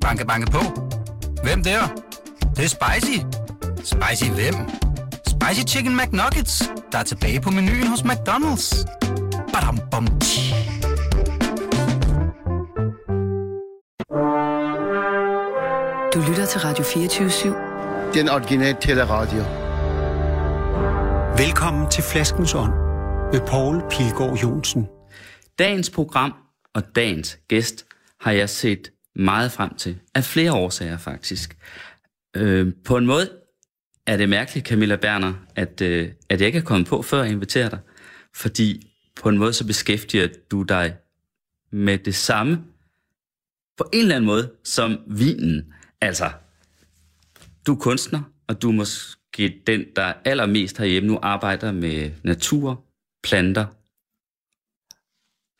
Banke, banke på. Hvem der? Det, det er spicy. Spicy hvem? Spicy Chicken McNuggets, der er tilbage på menuen hos McDonald's. Badum, bom, tji. Du lytter til Radio 24 Den originale teleradio. Velkommen til Flaskens Ånd med Poul Pilgaard Jonsen. Dagens program og dagens gæst har jeg set meget frem til. Af flere årsager faktisk. Øh, på en måde er det mærkeligt, Camilla Berner, at, øh, at jeg ikke er kommet på, før jeg inviterer dig. Fordi på en måde så beskæftiger du dig med det samme på en eller anden måde som vinen. Altså, du er kunstner, og du er måske den, der allermest herhjemme nu arbejder med natur, planter,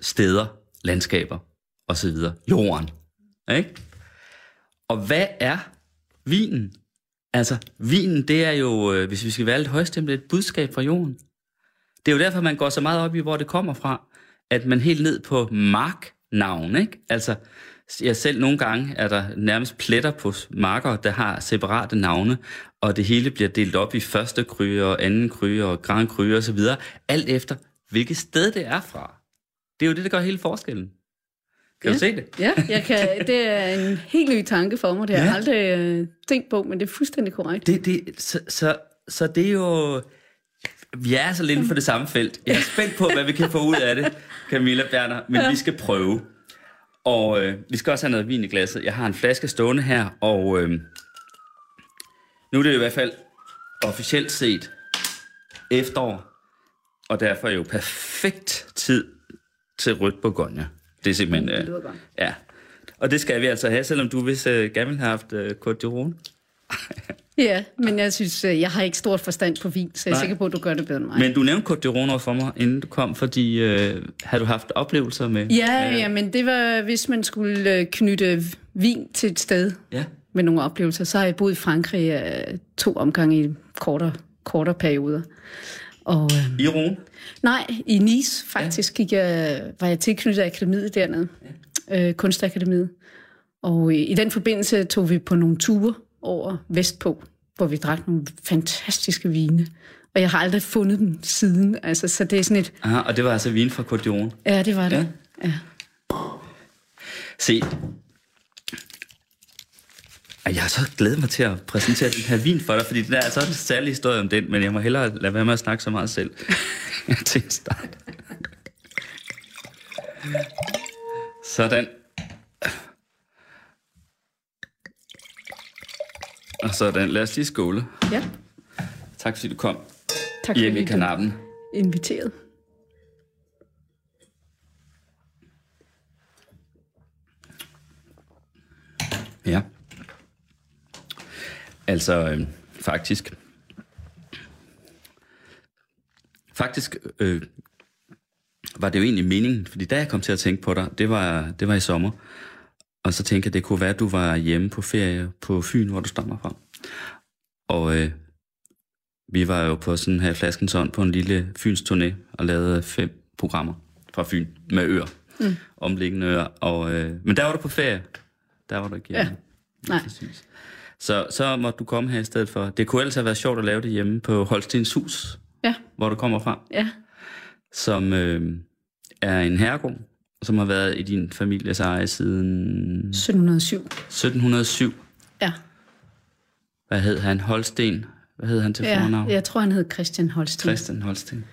steder, landskaber osv. Jorden. Ikke? Og hvad er vinen? Altså, vinen, det er jo, øh, hvis vi skal være lidt højstemt, et budskab fra jorden. Det er jo derfor, man går så meget op i, hvor det kommer fra, at man helt ned på marknavn, ikke? Altså, jeg selv nogle gange er der nærmest pletter på marker, der har separate navne, og det hele bliver delt op i første kryge og anden kryge og grand kryge osv., alt efter, hvilket sted det er fra. Det er jo det, der gør hele forskellen. Kan ja. du se det? Ja, jeg kan, det er en helt ny tanke for mig. Det har jeg Ja. aldrig øh, tænkt på, men det er fuldstændig korrekt. Det, det, så, så, så det er jo... Vi er så lidt inden for det samme felt. Jeg er spændt på, hvad vi kan få ud af det, Camilla Berner, men ja. vi skal prøve. Og øh, vi skal også have noget vin i glasset. Jeg har en flaske stående her, og øh, nu er det i hvert fald officielt set efterår, og derfor er jo perfekt tid til rødt Bourgogne. Det er simpelthen... Det lyder godt. ja. Og det skal vi altså have, selvom du vist øh, gerne ville have haft øh, Côte d'Iron. Ja, men jeg synes, øh, jeg har ikke stort forstand på vin, så jeg er Nej. sikker på, at du gør det bedre end mig. Men du nævnte d'Iron over for mig, inden du kom, fordi øh, har du haft oplevelser med... Ja, øh, ja, men det var, hvis man skulle øh, knytte vin til et sted ja. med nogle oplevelser, så har jeg boet i Frankrig øh, to omgange i kortere, kortere perioder. Og, øh, I Rhone? nej, i Nice faktisk gik jeg, var jeg tilknyttet akademiet dernede, ja. øh, kunstakademiet. Og i, i den forbindelse tog vi på nogle ture over vestpå, hvor vi drak nogle fantastiske vine. Og jeg har aldrig fundet dem siden. Altså, så det er sådan et... Aha, og det var altså vin fra Côte. Ja, det var det. Ja. Ja. Se, jeg har så glædet mig til at præsentere den her vin for dig, fordi det er altså en særlig historie om den, men jeg må hellere lade være med at snakke så meget selv til en start. Sådan. Og sådan, lad os lige skåle. ja. Tak fordi du kom Tak hjem i fordi du kanappen. inviteret. Ja. Altså, øh, faktisk... Faktisk øh, var det jo egentlig meningen, fordi da jeg kom til at tænke på dig, det var, det var i sommer. Og så tænkte jeg, det kunne være, at du var hjemme på ferie på Fyn, hvor du stammer fra. Og øh, vi var jo på sådan her flaskens ånd på en lille Fyns turné og lavede fem programmer fra Fyn med øer. Mm. Omliggende øer. Og, øh, men der var du på ferie. Der var du ikke hjemme. Ja. Nej. Præcis. Så, så måtte du komme her i stedet for. Det kunne ellers have været sjovt at lave det hjemme på Holstens Hus, Ja, hvor du kommer fra, ja. som øh, er en herregård, som har været i din families eje siden 1707. 1707. Ja. Hvad hed han? Holsten? Hvad hed han til ja. fornavn? Jeg tror, han hed Christian Holsten. Christian Holsten.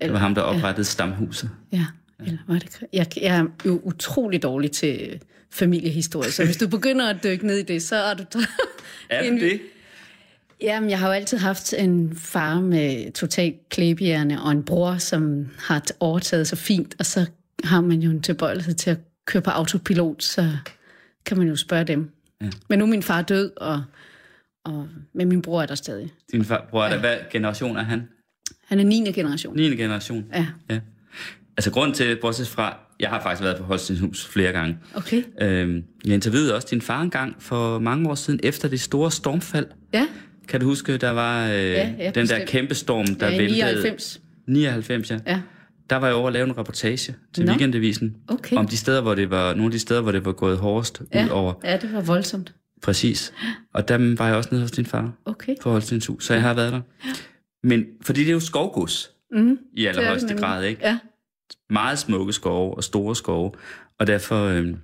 Det var ham, der oprettede stamhuset. Ja, eller var det... Jeg, jeg er jo utrolig dårlig til familiehistorie, så hvis du begynder at dykke ned i det, så er du... Er En- du det? Jamen, jeg har jo altid haft en far med totalt klæbehjerne, og en bror, som har overtaget så fint, og så har man jo en tilbøjelighed til at køre på autopilot, så kan man jo spørge dem. Ja. Men nu er min far død, og, og, men min bror er der stadig. Din far, bror, ja. hvad generation er han? Han er 9. generation. 9. generation? Ja, ja. Altså grunden til, bortset fra, jeg har faktisk været på Holstens Hus flere gange. okay. Øhm, jeg interviewede også din far engang for mange år siden, efter det store stormfald. Ja, Kan du huske, der var øh, ja, den der bestemt. kæmpe storm, der ja væltede... 99. 99, ja. Ja. der var jeg over at lave en reportage til Nå. Weekendavisen. Okay. Om de steder, hvor det var, nogle af de steder, hvor det var gået hårdest Ja, ud over. ja, det var voldsomt. Præcis. Og der var jeg også nede hos din far Okay. på Holstens Hus, så jeg har været der. Men fordi det er jo skovgods Mm, i allerhøjeste grad, ikke? Ja. Meget smukke skove og store skove. Og derfor, øh,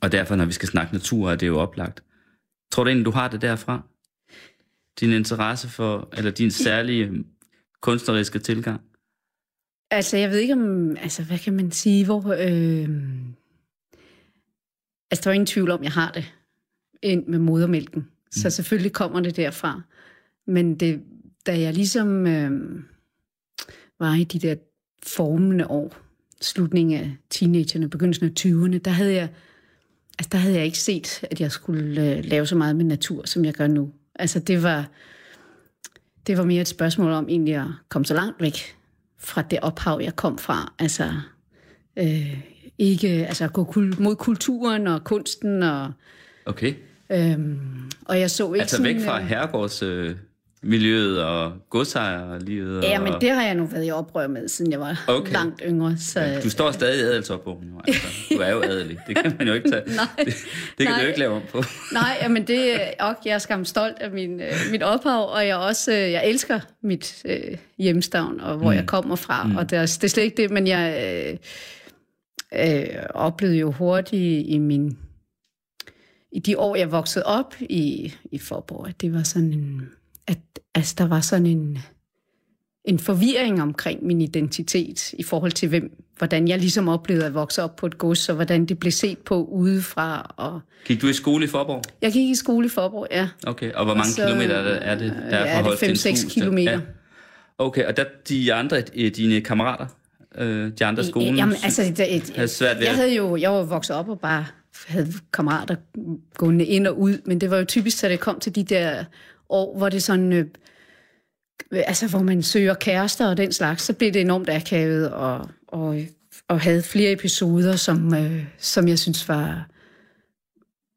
og derfor, når vi skal snakke natur, er det jo oplagt. Tror du egentlig, du har det derfra? Din interesse for, eller din særlige kunstneriske tilgang? Altså, jeg ved ikke om... Altså, hvad kan man sige? Hvor... Øh... Altså, der er ingen tvivl om, jeg har det ind med modermælken. Så selvfølgelig kommer det derfra. Men det, da jeg ligesom øh, var i de der formende år, slutningen af teenagerne, begyndelsen af 20'erne, der havde jeg, altså, der havde jeg ikke set, at jeg skulle øh, lave så meget med natur, som jeg gør nu. Altså, det var, det var mere et spørgsmål om egentlig at komme så langt væk fra det ophav, jeg kom fra. Altså, øh, ikke, altså gå kul- mod kulturen og kunsten, og, Okay. øhm, og jeg så ikke Altså sådan... væk fra øh, herregårdsmiljøet øh, miljøet og godsejerlivet. Ja, men og, det har jeg nu været i oprør med, siden jeg var Okay. langt yngre. Så, Du står stadig i adelsopbogen nu, altså. Du er jo adelig. Det kan man jo ikke tage. Nej. Det, det kan Nej. du jo ikke lave om på. Nej, men det er og jeg er skam stolt af min, øh, mit ophav, og jeg også øh, jeg elsker mit øh, hjemstavn og hvor mm. jeg kommer fra, mm. og det er, det er slet ikke det, men jeg øh, øh, oplevede jo hurtigt i min i de år jeg voksede op i i Forborg, at det var sådan en altså der var sådan en en forvirring omkring min identitet i forhold til hvem, hvordan jeg ligesom oplevede at vokse op på et gods, og hvordan det blev set på udefra, og Gik du i skole i Forborg? jeg gik i skole i Forborg, ja. Okay, og hvor mange Så, kilometer er det, er der ja, er det Holstens 5-6 Hus til- kilometer. Ja. Okay, og der de andre, øh, dine kammerater, øh, de andre skolen, Jamen, altså, det, et, havde svært ved jeg at- havde jo, jeg var vokset op og bare havde kammerater gående ind og ud, men det var jo typisk, så det kom til de der år, hvor det sådan, øh, altså hvor man søger kærester og den slags, så blev det enormt akavet og, og, og havde flere episoder, som, øh, som jeg synes var,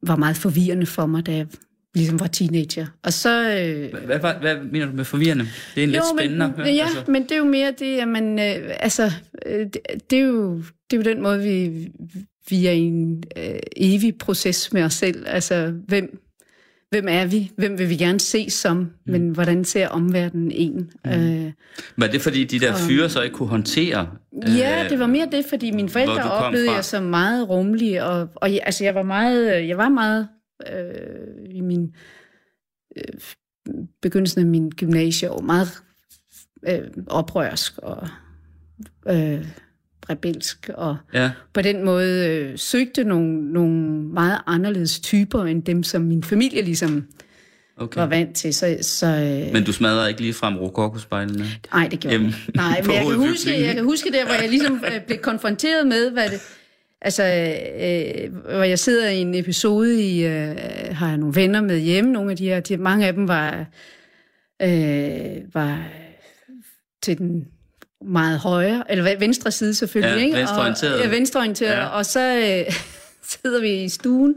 var meget forvirrende for mig, da jeg ligesom var teenager. Og så... Øh, Hvad, hvad, hvad mener du med forvirrende? Det er en lidt spændende men, ja, altså. men det er jo mere det, at man, øh, altså, øh, det, det, er jo, det er jo den måde, vi, vi er i en øh, evig proces med os selv. Altså, hvem, hvem er vi? Hvem vil vi gerne se som? Mm. Men hvordan ser omverdenen en? Mm. Øh, Var det fordi, de der fyre så ikke kunne håndtere? ja, øh, det var mere det, fordi mine forældre oplevede fra. jeg som meget rummelig, og, og jeg, altså, jeg var meget, jeg var meget øh, i min øh, begyndelsen af min gymnasieår, meget øh, oprørsk og øh, rebelsk, og Ja, på den måde øh, søgte nogle, nogle meget anderledes typer, end dem, som min familie ligesom okay. var vant til. Så, så øh, Men du smadrede ikke lige frem rokokospejlene? Nej, det gjorde Jamen, jeg ikke. Nej, men jeg kan, huske, jeg kan huske der, hvor jeg ligesom øh, blev konfronteret med, hvad det... Altså, øh, hvor jeg sidder i en episode i... Øh, har jeg nogle venner med hjemme, nogle af de her... De, mange af dem var, øh, var til den meget højre, eller venstre side selvfølgelig, Ja, ikke? venstreorienteret. Og, ja, venstreorienteret. Ja. Og så øh, sidder vi i stuen,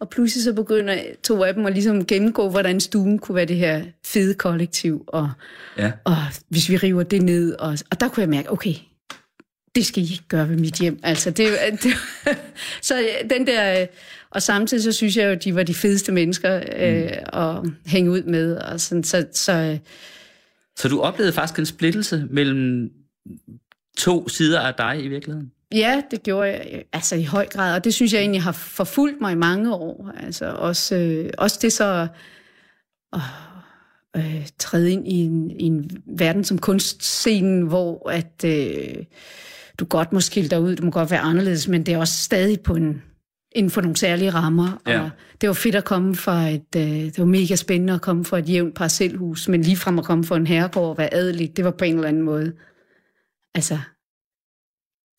og pludselig så begynder to af dem at ligesom gennemgå, hvordan stuen kunne være det her fede kollektiv, og Ja. og hvis vi river det ned, og, og der kunne jeg mærke, okay, det skal I ikke gøre ved mit hjem. Altså, det, det, så den der, øh, og samtidig så synes jeg jo, de var de fedeste mennesker øh, at hænge ud med, og sådan, så, så øh, Så du oplevede faktisk en splittelse mellem to sider af dig i virkeligheden? ja, det gjorde jeg øh, altså i høj grad, og det synes jeg egentlig har forfulgt mig i mange år. Altså også, øh, også det så at øh, træde ind i en, i en verden som kunstscenen, hvor at øh, du godt må skille dig ud, du må godt være anderledes, men det er også stadig på en, inden for nogle særlige rammer. Ja. Og det var fedt at komme fra et, øh, det var mega spændende at komme fra et jævnt parcelhus, men ligefrem at komme fra en herregård og være adelig, det var på en eller anden måde. Altså,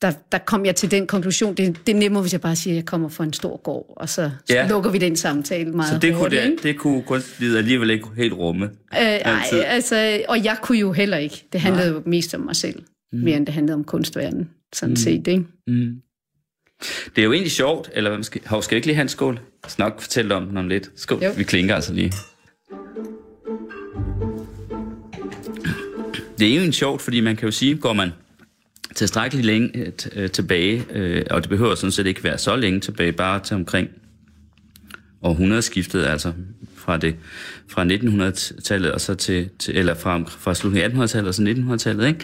der, der kom jeg til den konklusion, det, det er nemmere, hvis jeg bare siger, at jeg kommer fra en stor gård, og så, Ja. så lukker vi den samtale meget Så det kunne, ikke? det, det kunne kunstlivet alligevel ikke helt rumme. Øh, ej, altid. altså, og jeg kunne jo heller ikke. Det handlede jo mest om mig selv, mm. mere end det handlede om kunstverdenen, sådan mm. set, ikke? Mm. Det er jo egentlig sjovt, eller hvad man skal, hov, skal vi ikke lige have en skål? Nok fortælle om den om lidt. Skål. Jo. Vi klinker altså lige. Det er jo egentlig sjovt, fordi man kan jo sige, går man tilstrækkeligt længe øh, øh, tilbage, øh, og det behøver sådan set ikke være så længe tilbage, bare til omkring århundredeskiftet, altså fra det fra 1900-tallet og så til, til eller fra, fra slutningen af 1800-tallet og så 1900-tallet, ikke?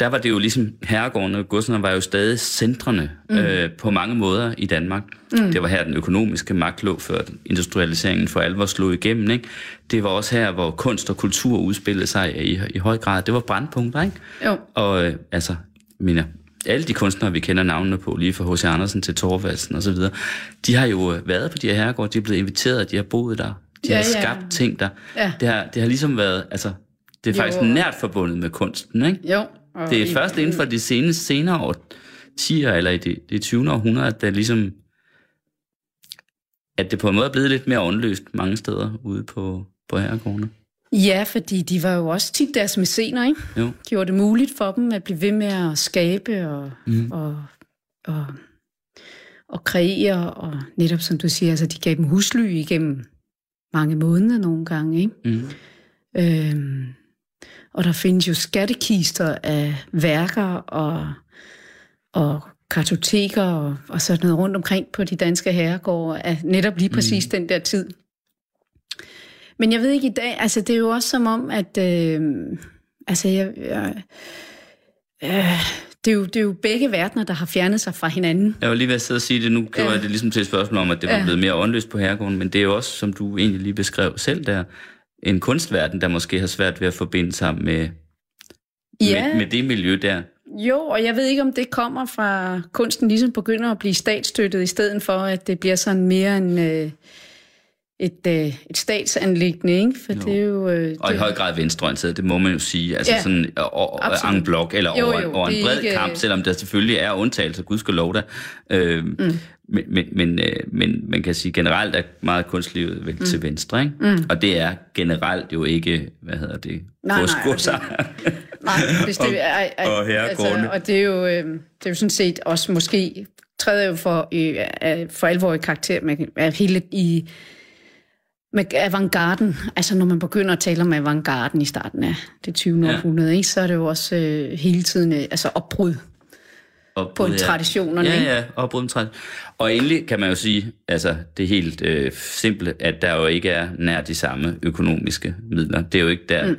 Der var det jo ligesom herregården og godserne var jo stadig centrene mm. øh, på mange måder i Danmark. Mm. Det var her den økonomiske magt lå før industrialiseringen for alvor slog igennem, ikke? Det var også her, hvor kunst og kultur udspillede sig i, i høj grad. Det var brandpunkter, ikke? Jo. Og øh, altså, mener, alle de kunstnere, vi kender navnene på, lige fra H.C. Andersen til så videre, de har jo øh, været på de her herregårde, de er blevet inviteret, de har boet der, de Ja, har ja. skabt ting der. Ja. Det, har, det har ligesom været, altså, det er Jo. faktisk nært forbundet med kunsten, ikke? Jo. og Det er i- først inden for de seneste, senere årtier, eller i det, det 20. århundrede, at det ligesom, at det på en måde er blevet lidt mere åndløst mange steder ude på, på herregårdene. Ja, fordi de var jo også tit deres mæscener, ikke? Jo. Gjorde det muligt for dem at blive ved med at skabe og, mm. og, og, og kreere, og netop som du siger, altså de gav dem husly igennem mange måneder nogle gange, ikke? Mm. Øhm, og der findes jo skattekister af værker og, og kartoteker og, og sådan noget rundt omkring på de danske herregårde af netop lige præcis mm. den der tid. Men jeg ved ikke i dag, altså det er jo også som om, at øh, altså jeg, jeg, øh, det, er jo, det er jo begge verdener, der har fjernet sig fra hinanden. Jeg var lige ved at sidde og sige det, nu gjorde Ja. jeg det ligesom til et spørgsmål om, at det var Ja. blevet mere åndløst på herregården, men det er jo også, som du egentlig lige beskrev selv der, en kunstverden, der måske har svært ved at forbinde sig med, Ja. med, med det miljø der. Jo, og jeg ved ikke, om det kommer fra kunsten ligesom begynder at blive statsstøttet, i stedet for, at det bliver sådan mere en, øh, et, øh, et statsanlæggende, ikke? For Jo. det er jo... Øh, Og i det, høj grad venstreorienteret, det må man jo sige. Altså Ja, sådan over, en blok, eller Jo, over, jo, over det en bred ikke- kamp, selvom der selvfølgelig er undtagelser, gud skal lov der. Øh, mm. men, men, men, øh, men man kan sige, generelt er meget kunstlivet vel mm. til venstre, ikke? Mm. Og det er generelt jo ikke, hvad hedder det, Nej, nej, godsgodser. nej, hvis det er... og herregårdene. og det er, jo, øh, det er jo sådan set også måske træder jo for, øh, øh, for alvor i karakter med, med hele i med avantgarden, altså når man begynder at tale om avantgarden i starten af det 20. Ja. Ja. århundrede, ikke, så er det jo også øh, hele tiden øh, altså opbrud Opbrud, på traditionerne, Ja, ikke? ja, opbrud med tradition. Og endelig kan man jo sige, altså det er helt øh, simple, at der jo ikke er nær de samme økonomiske midler. Det er jo ikke der, mm.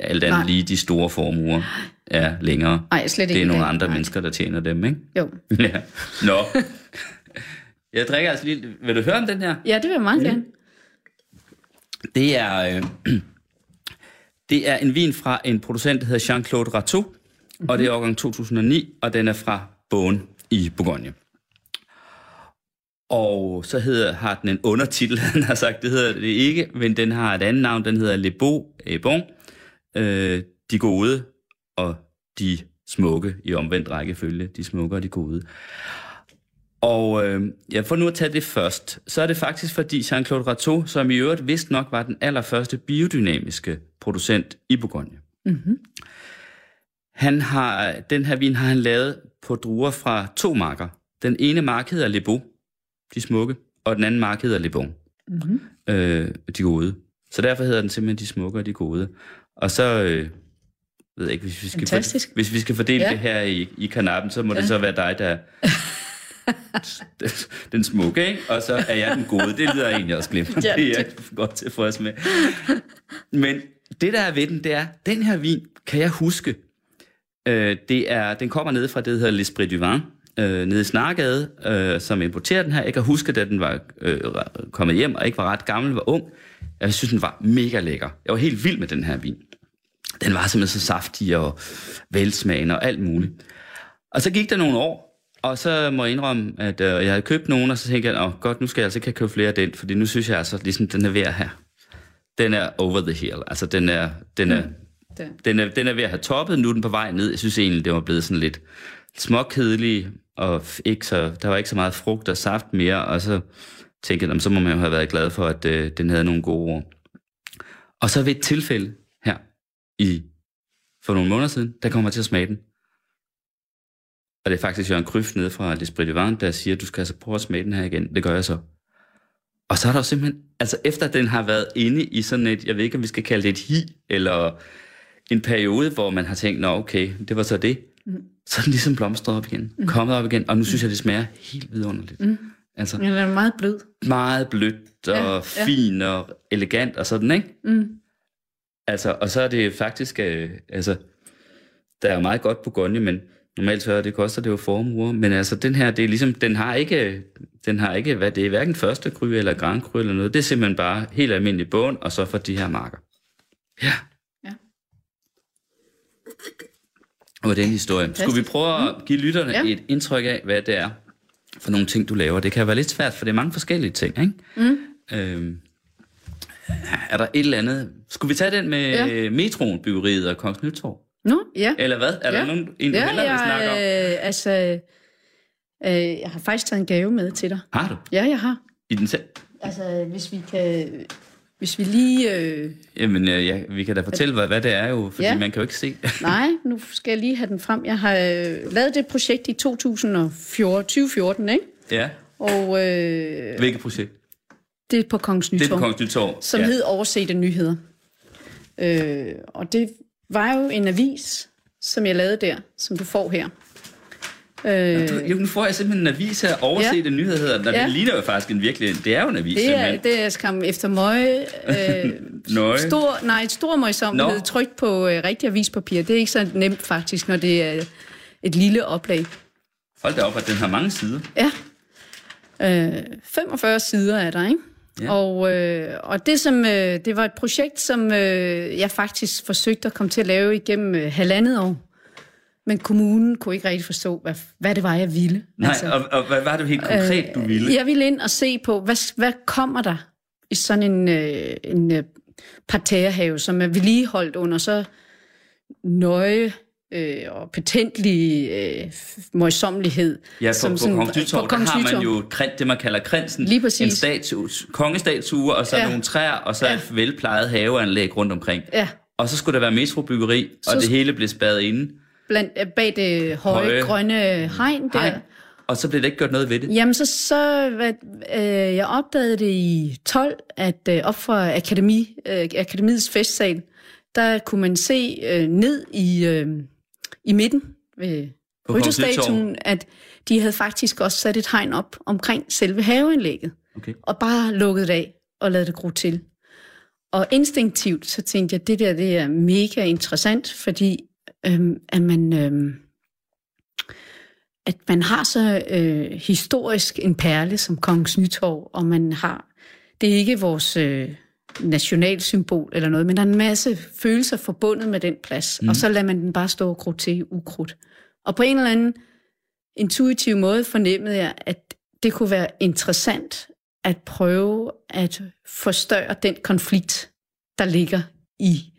alt andet Nej. lige de store formuer er længere. Nej, slet Det er ikke nogle det. andre Nej. mennesker, der tjener dem, ikke? Jo. Ja. Nå. Jeg drikker altså lige... Vil du høre om den her? Ja, det vil jeg meget gerne. Det er, øh, det er en vin fra en producent, der hedder Jean-Claude Rateau, mm-hmm. og det er årgang 2009, og den er fra Bogen i Bourgogne. Og så hedder, har den en undertitel, han har sagt, det hedder det ikke, men den har et andet navn, den hedder Le Beau et Bon, øh, de gode og de smukke i omvendt rækkefølge, de smukke og de gode. Og øh, ja, for nu at tage det først, så er det faktisk fordi Jean-Claude Rateau, som i øvrigt vist nok var den allerførste biodynamiske producent i Bourgogne. Mm-hmm. Han har, den her vin har han lavet på druer fra to marker. Den ene mark hedder Le Beau, de smukke, og den anden mark hedder Le Bon, Mm-hmm. øh, de gode. Så derfor hedder den simpelthen de smukke og de gode. Og så, øh, ved jeg ikke, hvis vi skal, Fantastisk. hvis vi skal fordele Ja. det her i, i kanappen, så må ja. det så være dig, der den smukke, ikke? Og så er jeg den gode. Det lyder egentlig også glemt. Ja, det er jeg godt tilfreds med. Men det, der er ved den, det er, den her vin, kan jeg huske, øh, det er, den kommer ned fra det, der hedder L'Esprit du Vin, øh, nede i Snargade, øh, som importerer den her. Jeg kan huske, da den var øh, kommet hjem, og ikke var ret gammel, var ung. Jeg synes, den var mega lækker. Jeg var helt vild med den her vin. Den var simpelthen så saftig og velsmagende og alt muligt. Og så gik der nogle år, og så må jeg indrømme, at øh, jeg havde købt nogen, og så tænkte jeg, Åh, godt, nu skal jeg altså ikke have købt flere af den, fordi nu synes jeg altså, ligesom den er ved at have, den er over the hill. Altså, den er, den er, Det. den er, den er ved at have toppet, nu er den på vej ned. Jeg synes egentlig, det var blevet sådan lidt småkedelig, og ikke så, der var ikke så meget frugt og saft mere, og så tænkte jeg, "Nå, men så må man jo have været glad for, at øh, den havde nogle gode ord. Og så ved et tilfælde her, i, for nogle måneder siden, der kommer jeg til at smage den. Og det er faktisk Jørgen Kryf nede fra L'Esprit du Vin, der siger, du skal altså prøve at smage den her igen. Det gør jeg så. Og så er der jo simpelthen, altså efter den har været inde i sådan et, jeg ved ikke, om vi skal kalde det et hi, eller en periode, hvor man har tænkt, nå okay, det var så det. Mm. så er den ligesom blomstret op igen. Mm. Kommet op igen, og nu synes jeg, det smager helt vidunderligt. Mm. Altså, Den er meget blød. meget blødt og Ja, ja, ja. fin og elegant og sådan, ikke? Mm. Altså, og så er det faktisk, øh, altså, der er jo meget godt Bourgogne, men normalt så det koster det jo formuer, men altså den her, det er ligesom, den har ikke, den har ikke, hvad det er, hverken første kry eller grand kry eller noget, det er simpelthen bare helt almindelig bund, og så for de her marker. Ja. Ja. Og den historie. Skulle vi prøve at give lytterne Ja. et indtryk af, hvad det er for nogle ting, du laver? Det kan være lidt svært, for det er mange forskellige ting, ikke? Mm. Øhm, er der et eller andet... Skulle vi tage den med ja. metroen, byggeriet og Kongens Nytorv? Nå, ja. Eller hvad? Er Ja. der nogen, en, du ja, hellere vil snakke om? jeg, øh, altså, øh, jeg har faktisk taget en gave med til dig. Har du? Ja, jeg har. I den selv? Altså, hvis vi kan... Hvis vi lige... Øh, Jamen, øh, ja, vi kan da fortælle, hvad, hvad det er jo, fordi Ja. man kan jo ikke se. nej, nu skal jeg lige have den frem. Jeg har øh, lavet det projekt i 2014, 2014, ikke? ja. Og øh, Hvilket projekt? det er på Kongens Det er på Nytorv. Kongens Nytorv. som ja. hed Oversete Nyheder. Øh, og det var jo en avis, som jeg lavede der, som du får her. Øh, Du, jo, nu får jeg simpelthen en avis her, overset Ja. en nyhed hedder den, og Ja. det ligner jo faktisk en virkelig, det er jo en avis det, er, simpelthen. det er skam efter møje. Øh, Nøje. stor, nej, et stor møjsomhed Nå. trykt på øh, rigtig avispapir. Det er ikke så nemt faktisk, når det er et lille oplag. Hold da op, at den har mange sider. Ja. Øh, 45 sider er der, ikke? Ja. Og, øh, og det, som, øh, det var et projekt, som øh, jeg faktisk forsøgte at komme til at lave igennem øh, halvandet år. Men kommunen kunne ikke rigtig forstå, hvad, hvad det var, jeg ville. Nej, altså, og, og hvad var det helt konkret, du ville? Jeg ville ind og se på, hvad, hvad kommer der i sådan en, øh, en øh, parterrehave, som er vedligeholdt under så nøje øh, og patentlig øh, møjsommelighed. Ja, på, som på sådan- Kongens Nytorv, på der Kongens har man jo det, man kalder krinsen. Lige præcis. En statue, kongestatue, og så Ja. nogle træer, og så Ja. et velplejet haveanlæg rundt omkring. Ja, Og så skulle der være metrobyggeri, og Så- det hele blev spadet inde. blandt, øh, bag det høje, Høje. grønne hegn der. Hej. Og så blev der ikke gjort noget ved det. Jamen, så, så hvad, øh, jeg opdagede det i 12, at øh, op fra akademi, øh, akademiets festsal, der kunne man se øh, ned i, øh, i midten ved rytterstatuen, at de havde faktisk også sat et hegn op omkring selve haveanlægget, Okay. og bare lukket det af og lavet det gro til. Og instinktivt, så tænkte jeg, at det der det er mega interessant, fordi øhm, at man... Øhm, at man har så øh, historisk en perle som Kongens Nytorv, og man har, det er ikke vores øh, nationalsymbol eller noget, men der er en masse følelser forbundet med den plads, mm. og så lader man den bare stå og gro til ukrudt. Og på en eller anden intuitiv måde fornemmede jeg, at det kunne være interessant at prøve at forstørre den konflikt, der ligger i,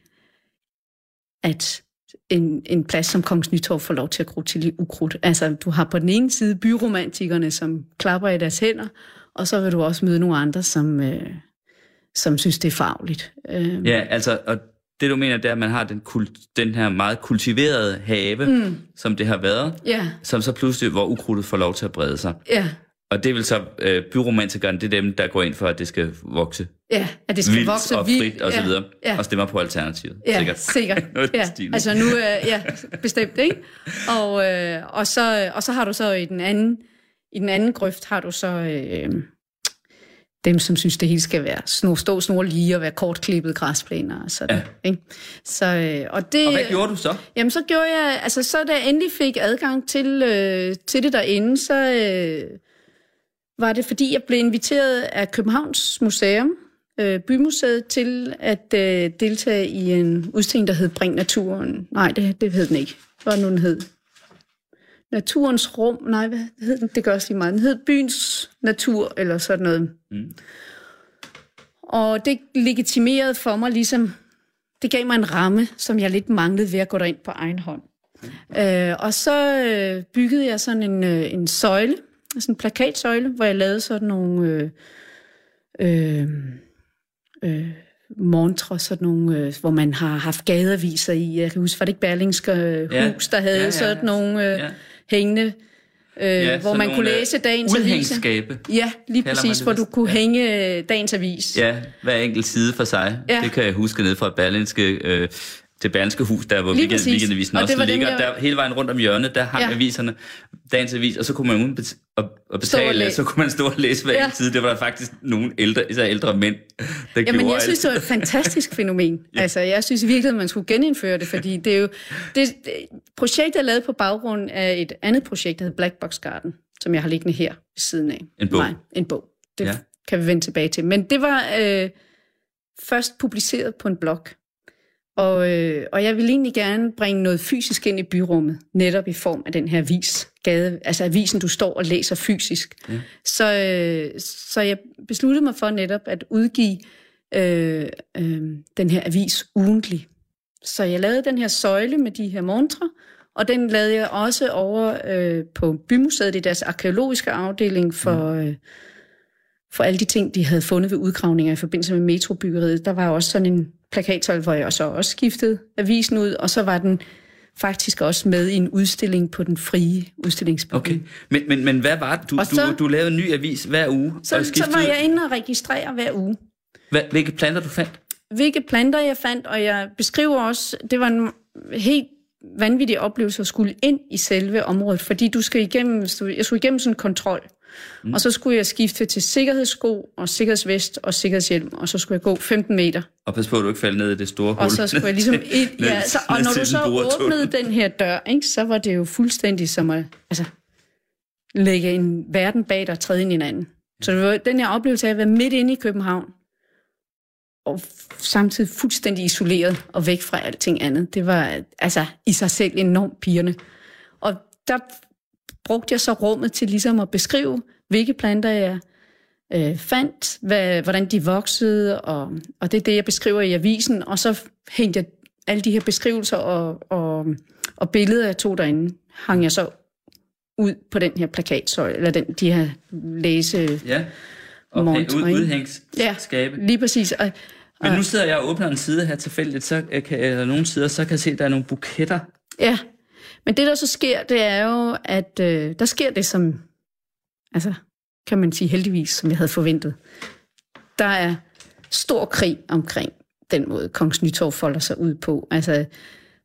at en, en plads som Kongens Nytorv får lov til at gro til i ukrudt. Altså, du har på den ene side byromantikerne, som klapper i deres hænder, og så vil du også møde nogle andre, som, øh, som synes, det er farligt. Øh, Ja, altså, og det du mener, det er, at man har den, kult, den her meget kultiverede have, mm. som det har været, ja, som så pludselig, hvor ukrudtet får lov til at brede sig. ja, Og det vil så, øh, byromantikeren, det er dem, der går ind for, at det skal vokse ja, at det skal vildt vokse og frit og så ja, videre, Ja, og stemmer på Alternativet. Ja, sikkert. sikkert. Ja. Altså nu, øh, ja, bestemt, ikke? Og, øh, og, så, og så har du så i den anden, i den anden grøft har du så øh, dem, som synes, det hele skal være snor, stå snor lige og være kortklippet græsplæner og sådan. Ja. Ikke? Så, øh, og, det, Og hvad gjorde du så? Jamen, så gjorde jeg, altså så da jeg endelig fik adgang til, øh, til det derinde, så øh, var det, fordi jeg blev inviteret af Københavns Museum, øh, Bymuseet, til at øh, deltage i en udstilling, der hed Bring Naturen. Nej, det, det hed den ikke. Hvad nu, den hed? Naturens Rum. Nej, hvad hed den? Det gør også lige meget. Den hed Byens Natur, eller sådan noget. Mm. Og det legitimerede for mig ligesom, det gav mig en ramme, som jeg lidt manglede ved at gå derind på egen hånd. Øh, og så øh, byggede jeg sådan en, øh, en søjle, sådan en plakatsøjle, hvor jeg lavede sådan nogle øh, øh, øh, montre, sådan nogle, øh, hvor man har haft gadeaviser i. Jeg kan huske, var det ikke Berlingske øh, Ja. hus, der havde Ja, ja, ja, sådan nogle øh, Ja. Hængende, øh, Ja, hvor man kunne øh, læse dagens. Udhængsskabe. Ja, lige præcis, hvor du kunne Ja. hænge øh, dagens avis. Ja, hver enkelt side for sig. Ja. Det kan jeg huske ned fra Berlinske. Øh, det Berlingske hus, der hvor Lige weekend, weekendavisen Og også det ligger, jeg- der hele vejen rundt om hjørnet, der hang ja. Aviserne, dagens avis, og så kunne man uden bet- og, og betale, så kunne man stå og læse hver Ja. side. Det var der faktisk nogle ældre, især ældre mænd, der Jamen, gjorde jeg synes, det var et fantastisk fænomen. ja. Altså, jeg synes virkelig, at man skulle genindføre det, fordi det er jo... Det, det, projektet er lavet på baggrund af et andet projekt, der hedder Black Box Garden, som jeg har liggende her ved siden af. En bog. Nej, en bog. Det ja. kan vi vende tilbage til. Men det var øh, først publiceret på en blog. Og, øh, og jeg vil egentlig gerne bringe noget fysisk ind i byrummet, netop i form af den her avis, gade, altså avisen, du står og læser fysisk. Ja. Så, øh, så jeg besluttede mig for netop at udgive øh, øh, den her avis ugentlig. Så jeg lavede den her søjle med de her montre, og den lavede jeg også over øh, på Bymuseet i deres arkeologiske afdeling for, øh, for alle de ting, de havde fundet ved udgravninger i forbindelse med metrobyggeriet. Der var også sådan en plakatsøjle, hvor jeg så også skiftede avisen ud, og så var den faktisk også med i en udstilling på den frie udstillingsbygning. Okay, men, men, men hvad var det? Du, Og så- du, du lavede en ny avis hver uge, Så, og så var ud. jeg inde og registrere hver uge. Hvad, hvilke planter du fandt? hvilke planter jeg fandt, og jeg beskriver også, det var en helt vanvittig oplevelse at skulle ind i selve området, fordi du skal igennem, jeg skulle igennem sådan en kontrol, mm. og så skulle jeg skifte til sikkerhedssko og sikkerhedsvest og sikkerhedshjelm, og så skulle jeg gå 15 meter, Og pas på, at du ikke falder ned i det store hul. og så skulle jeg ligesom ind, ja, så, og når du så åbnede den her dør, ikke, så var det jo fuldstændig som at altså, lægge en verden bag dig og træde ind i en anden. Så det var den her oplevelse af at være midt inde i København, og samtidig fuldstændig isoleret og væk fra alting andet. Det var altså i sig selv enormt pigerne. Og der brugte jeg så rummet til ligesom at beskrive, hvilke planter jeg øh, fandt, hvad, hvordan de voksede, og, og det er det, jeg beskriver i avisen, og så hængte jeg alle de her beskrivelser og, og, og billeder, jeg tog derinde, hang jeg så ud på den her plakatsøjle, eller den, de her læse... Ja, og ud, udhængsskabe. lige præcis. Og, Men nu sidder jeg og åbner en side her tilfældigt, så øh, kan, eller nogle sider, så kan jeg se, at der er nogle buketter. Ja, men det der så sker, det er jo, at øh, der sker det, som, altså, kan man sige heldigvis, som jeg havde forventet. Der er stor krig omkring den måde, Kongens Nytorv folder sig ud på. Altså,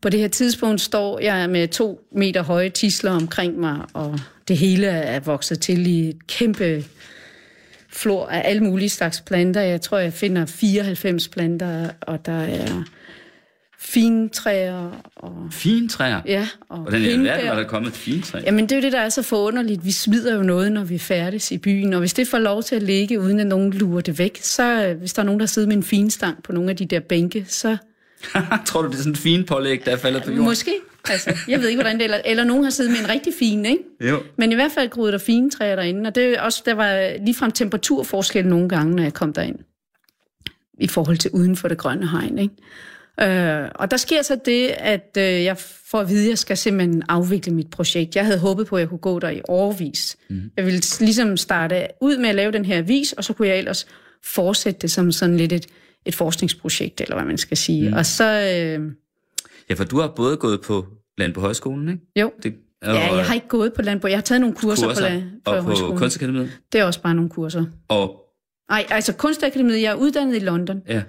på det her tidspunkt står jeg med to meter høje tisler omkring mig, og det hele er vokset til i et kæmpe flor af alle mulige slags planter. Jeg tror, jeg finder 94 planter, og der er fine træer, og Fine træer. Ja, og Hvordan i alverden var der kommet et fint træ? Jamen, det er jo det, der er så forunderligt. Vi smider jo noget, når vi færdes i byen, og hvis det får lov til at ligge, uden at nogen lurer det væk, så øh, hvis der er nogen, der sidder med en finstang på nogle af de der bænke, så Tror du, det er sådan en fin pålæg, der er faldet på jorden? måske. Altså, jeg ved ikke, hvordan det er. Eller, eller nogen har siddet med en rigtig fin, ikke? Jo. Men i hvert fald groede der fine træer derinde, og det er også, der var ligefrem temperaturforskel nogle gange, når jeg kom derind, i forhold til uden for det grønne hegn, ikke? Øh, og der sker så det, at øh, jeg får at vide, at jeg skal simpelthen afvikle mit projekt. Jeg havde håbet på, at jeg kunne gå der i overvis. Mm. Jeg ville ligesom starte ud med at lave den her avis, og så kunne jeg ellers fortsætte det som sådan lidt et, et forskningsprojekt, eller hvad man skal sige. Mm. Og så, øh, Ja, for du har både gået på land på højskolen, ikke? jo, Det, og, ja, jeg har ikke gået på landbrug. Jeg har taget nogle kurser, kurser, på, la- på, og på højskolen. kunstakademiet. Det er også bare nogle kurser. Og Nej, altså kunstakademiet, jeg er uddannet i London, ja,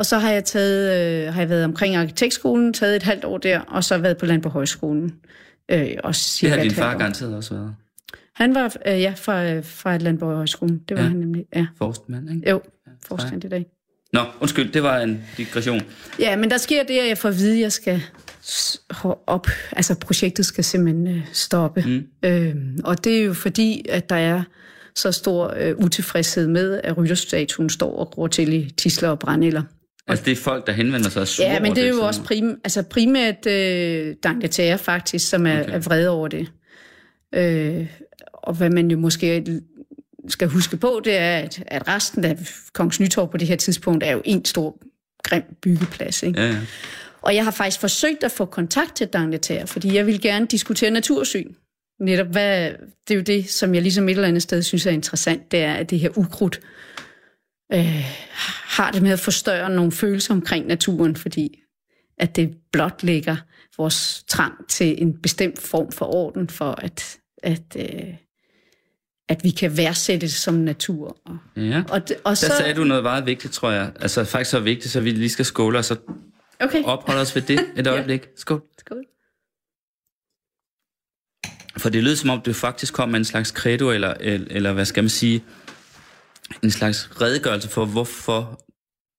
og så har jeg taget, øh, har jeg været omkring arkitektskolen, taget et halvt år der, og så været på land på højskolen. Øh, også det har din far garanteret også været. Han var, øh, ja, fra, fra et landbrug højskolen. Det var Ja. ja. han nemlig, ja. Forstmand, ikke? Jo, forstand i dag. Nå, undskyld, det var en digression. Ja, men der sker det, at jeg får at vide, at jeg skal op. Altså, projektet skal simpelthen øh, stoppe. Mm. Øhm, og det er jo fordi, at der er så stor øh, utilfredshed med, at rytterstatuen står og gror til i tisler og brændeller. Altså, det er folk, der henvender sig og sure Ja, men det er jo sådan også prim, altså primært øh, Dangletære faktisk, som er, okay. er vrede over det. Øh, og hvad man jo måske skal huske på, det er, at, at resten af Kongens Nytorv på det her tidspunkt er jo en stor grim byggeplads. Ikke? Ja, ja. Og jeg har faktisk forsøgt at få kontakt til Dangletære, fordi jeg vil gerne diskutere natursyn. Netop hvad, det er jo det, som jeg ligesom et eller andet sted synes er interessant, det er, at det her ukrudt øh, har det med at forstørre nogle følelser omkring naturen, fordi at det blot lægger vores trang til en bestemt form for orden, for at, at, øh, at vi kan værdsætte det som natur. Og, ja. og, og Der så, sagde du noget meget vigtigt, tror jeg. Altså faktisk så vigtigt, så vi lige skal skåle, og så Okay. opholde os ved det et øjeblik. Skål. Skål. For det lød som om, det faktisk kom med en slags credo, eller, eller hvad skal man sige, en slags redegørelse for, hvorfor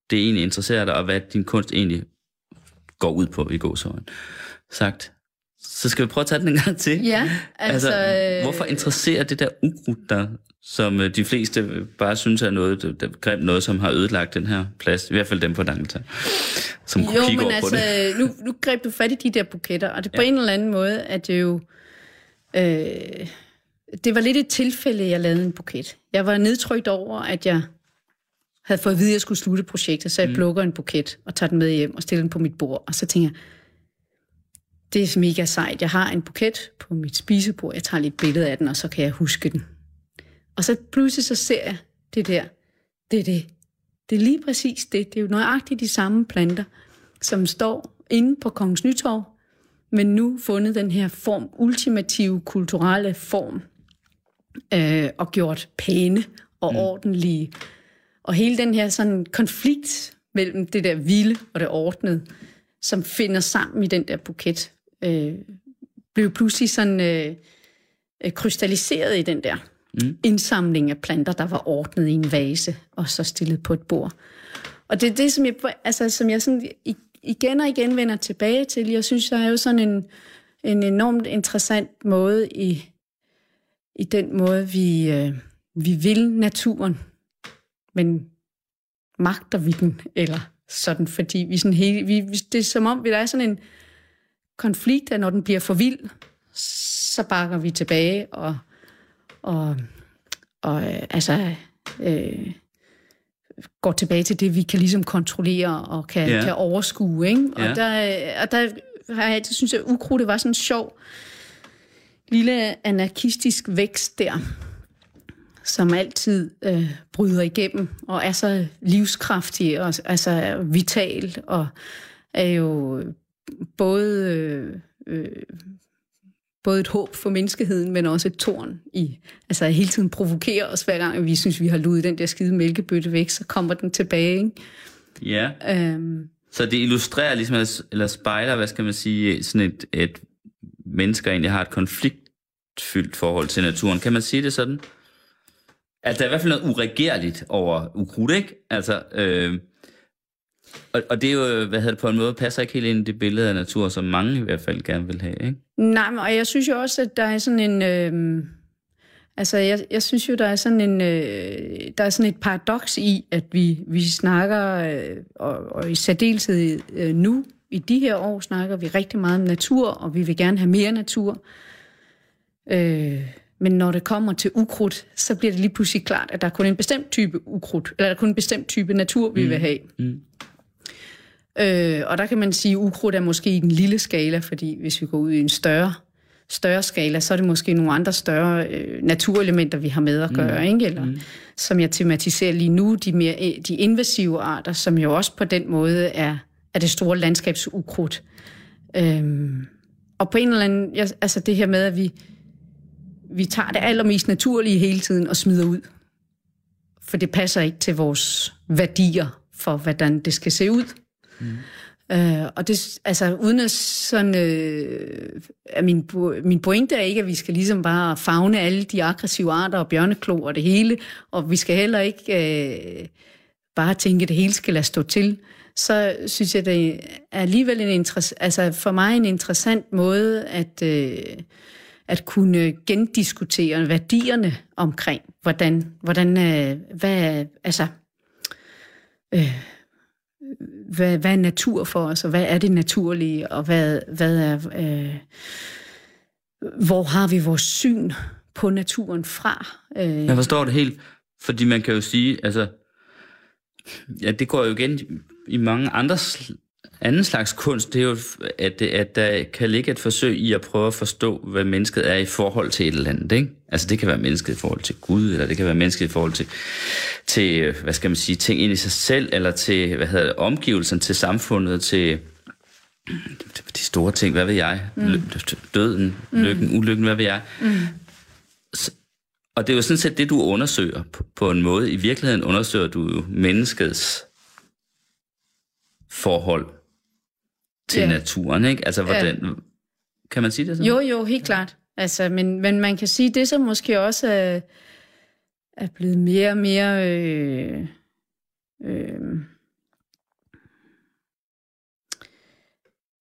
det egentlig interesserer dig, og hvad din kunst egentlig går ud på i gåsøjen. Sagt. Så skal vi prøve at tage den en gang til. Ja, altså... altså øh, hvorfor interesserer det der ukrudt der, som øh, de fleste bare synes er noget, det, det, grimt noget, som har ødelagt den her plads, i hvert fald dem på Dangelta, som Jo, kigge men på altså, det. nu, nu greb du fat i de der buketter, og det på Ja. en eller anden måde, at det jo... Øh, det var lidt et tilfælde, jeg lavede en buket. Jeg var nedtrykt over, at jeg havde fået at vide, at jeg skulle slutte projektet, så jeg mm. plukker en buket og tager den med hjem og stiller den på mit bord. Og så tænker jeg, det er mega sejt. Jeg har en buket på mit spisebord. Jeg tager lidt billede af den, og så kan jeg huske den. Og så pludselig så ser jeg det der. Det er det. Det er lige præcis det. Det er jo nøjagtigt de samme planter, som står inde på Kongens Nytorv, men nu fundet den her form, ultimative kulturelle form, øh, og gjort pæne og mm. ordentlige. Og hele den her sådan konflikt mellem det der vilde og det ordnede, som finder sammen i den der buket, øh, blev pludselig sådan øh, øh, krystalliseret i den der mm. indsamling af planter, der var ordnet i en vase, og så stillet på et bord. Og det er det, som jeg, altså, som jeg sådan igen og igen vender tilbage til. Jeg synes, der er jo sådan en, en enormt interessant måde i, i den måde, vi, øh, vi vil naturen, men magter vi den, eller sådan, fordi vi sådan hele, vi, vi- det er som om, der er sådan en konflikt, at når den bliver for vild, så bakker vi tilbage, og, og, og øh, altså, øh, går tilbage til det, vi kan ligesom kontrollere og kan, ja. kan overskue. Ikke? Og, Ja. der, og der har jeg altid synes, at ukrudtet var sådan en sjov lille anarkistisk vækst der, som altid øh, bryder igennem og er så livskraftig og altså er vital og er jo både øh, øh, både et håb for menneskeheden, men også et tårn i, altså hele tiden provokerer os, hver gang vi synes, vi har luet den der skide mælkebøtte væk, så kommer den tilbage. Ikke? Ja. Øhm, Så det illustrerer ligesom, eller- spejler, hvad skal man sige, sådan et, et mennesker egentlig har et konfliktfyldt forhold til naturen. Kan man sige det sådan? At der er i hvert fald noget uregerligt over ukrudt, ikke? Altså, øh, og, og det er jo, hvad hedder det, på en måde, passer ikke helt ind i det billede af natur, som mange i hvert fald gerne vil have, ikke? Nej, men, og jeg synes jo også, at der er sådan en... Øh, altså, jeg, jeg synes jo, der er sådan en... Øh, der er sådan et paradoks i, at vi, vi snakker, øh, og, og i særdeleshed øh, nu, i de her år, snakker vi rigtig meget om natur, og vi vil gerne have mere natur. Øh, men når det kommer til ukrudt, så bliver det lige pludselig klart, at der er kun en bestemt type ukrudt, eller der er kun en bestemt type natur, vi mm. vil have. Mm. Øh, og der kan man sige, at ukrudt er måske i den lille skala, fordi hvis vi går ud i en større, større skala, så er det måske nogle andre større øh, naturelementer, vi har med at gøre. Mm. Ikke? Eller, mm. Som jeg tematiserer lige nu, de, mere, de invasive arter, som jo også på den måde er, er det store landskabsukrudt. Øhm, og på en eller anden, altså det her med, at vi, vi tager det allermest naturlige hele tiden og smider ud. For det passer ikke til vores værdier for, hvordan det skal se ud. Mm. Øh, og det, altså uden at sådan, øh, er min, min pointe er ikke, at vi skal ligesom bare fagne alle de aggressive arter og bjørneklo og det hele, og vi skal heller ikke øh, bare tænke, at det hele skal lade stå til. Så synes jeg, det er alligevel en interess- altså for mig en interessant måde at, øh, at kunne gendiskutere værdierne omkring, hvordan, hvordan øh, hvad, altså, øh, hvad, hvad er natur for os, og hvad er det naturlige, og hvad, hvad er, øh, hvor har vi vores syn på naturen fra? Øh, Jeg forstår det helt, fordi man kan jo sige, altså, ja, det går jo igen i mange andre anden slags kunst, det er jo, at, det, at der kan ligge et forsøg i at prøve at forstå, hvad mennesket er i forhold til et eller andet. Ikke? Altså det kan være mennesket i forhold til Gud, eller det kan være mennesket i forhold til, til hvad skal man sige, ting ind i sig selv, eller til hvad hedder det, omgivelserne, til samfundet, til de store ting, hvad ved jeg, mm. døden, lykken, ulykken, hvad ved jeg. Mm. Og det er jo sådan set det, du undersøger på, på en måde. I virkeligheden undersøger du jo menneskets forhold til Ja. naturen, ikke? Altså, hvordan... Kan man sige det sådan? Jo, jo, helt klart. Altså, men, men man kan sige, det som måske også er, er blevet mere og mere... Øh, øh,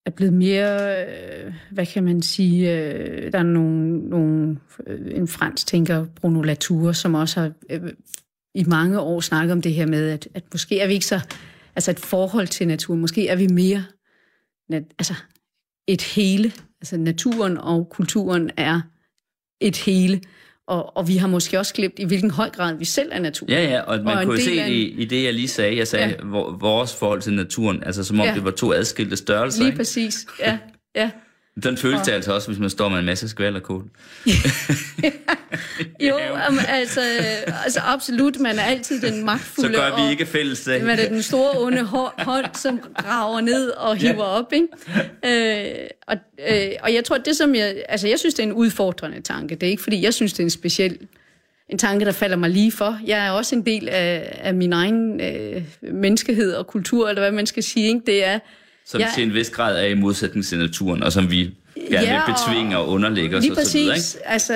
er blevet mere, øh, hvad kan man sige, øh, der er nogle, nogle, øh, en fransk tænker, Bruno Latour, som også har øh, i mange år snakket om det her med, at, at måske er vi ikke så, altså et forhold til naturen, måske er vi mere, altså et hele, altså naturen og kulturen er et hele, og, og vi har måske også glemt, i hvilken høj grad vi selv er natur. Ja, ja, og man Og kunne jo se det en- i, i det, jeg lige sagde. Jeg sagde, Ja. vores forhold til naturen, altså som om ja. det var to adskilte størrelser. Lige Ikke? præcis, ja. ja. Den føles det altså også, hvis man står med en masse skvalderkål. Jo, altså, øh, altså absolut, man er altid den Så magtfulde. gør vi ikke fælles sag. Man er den store onde hå- hånd, som graver ned og hiver ja. op, ikke? Øh, og, øh, og jeg tror, det som jeg... Altså, jeg synes, det er en udfordrende tanke. Det er ikke, fordi jeg synes, det er en speciel en tanke, der falder mig lige for. Jeg er også en del af, af min egen øh, menneskehed og kultur, eller hvad man skal sige, ikke? Det er... Som Ja. til en vis grad er i modsætning til naturen, og som vi gerne Ja, vil betvinge og underlægge os Lige og så videre. præcis. Altså,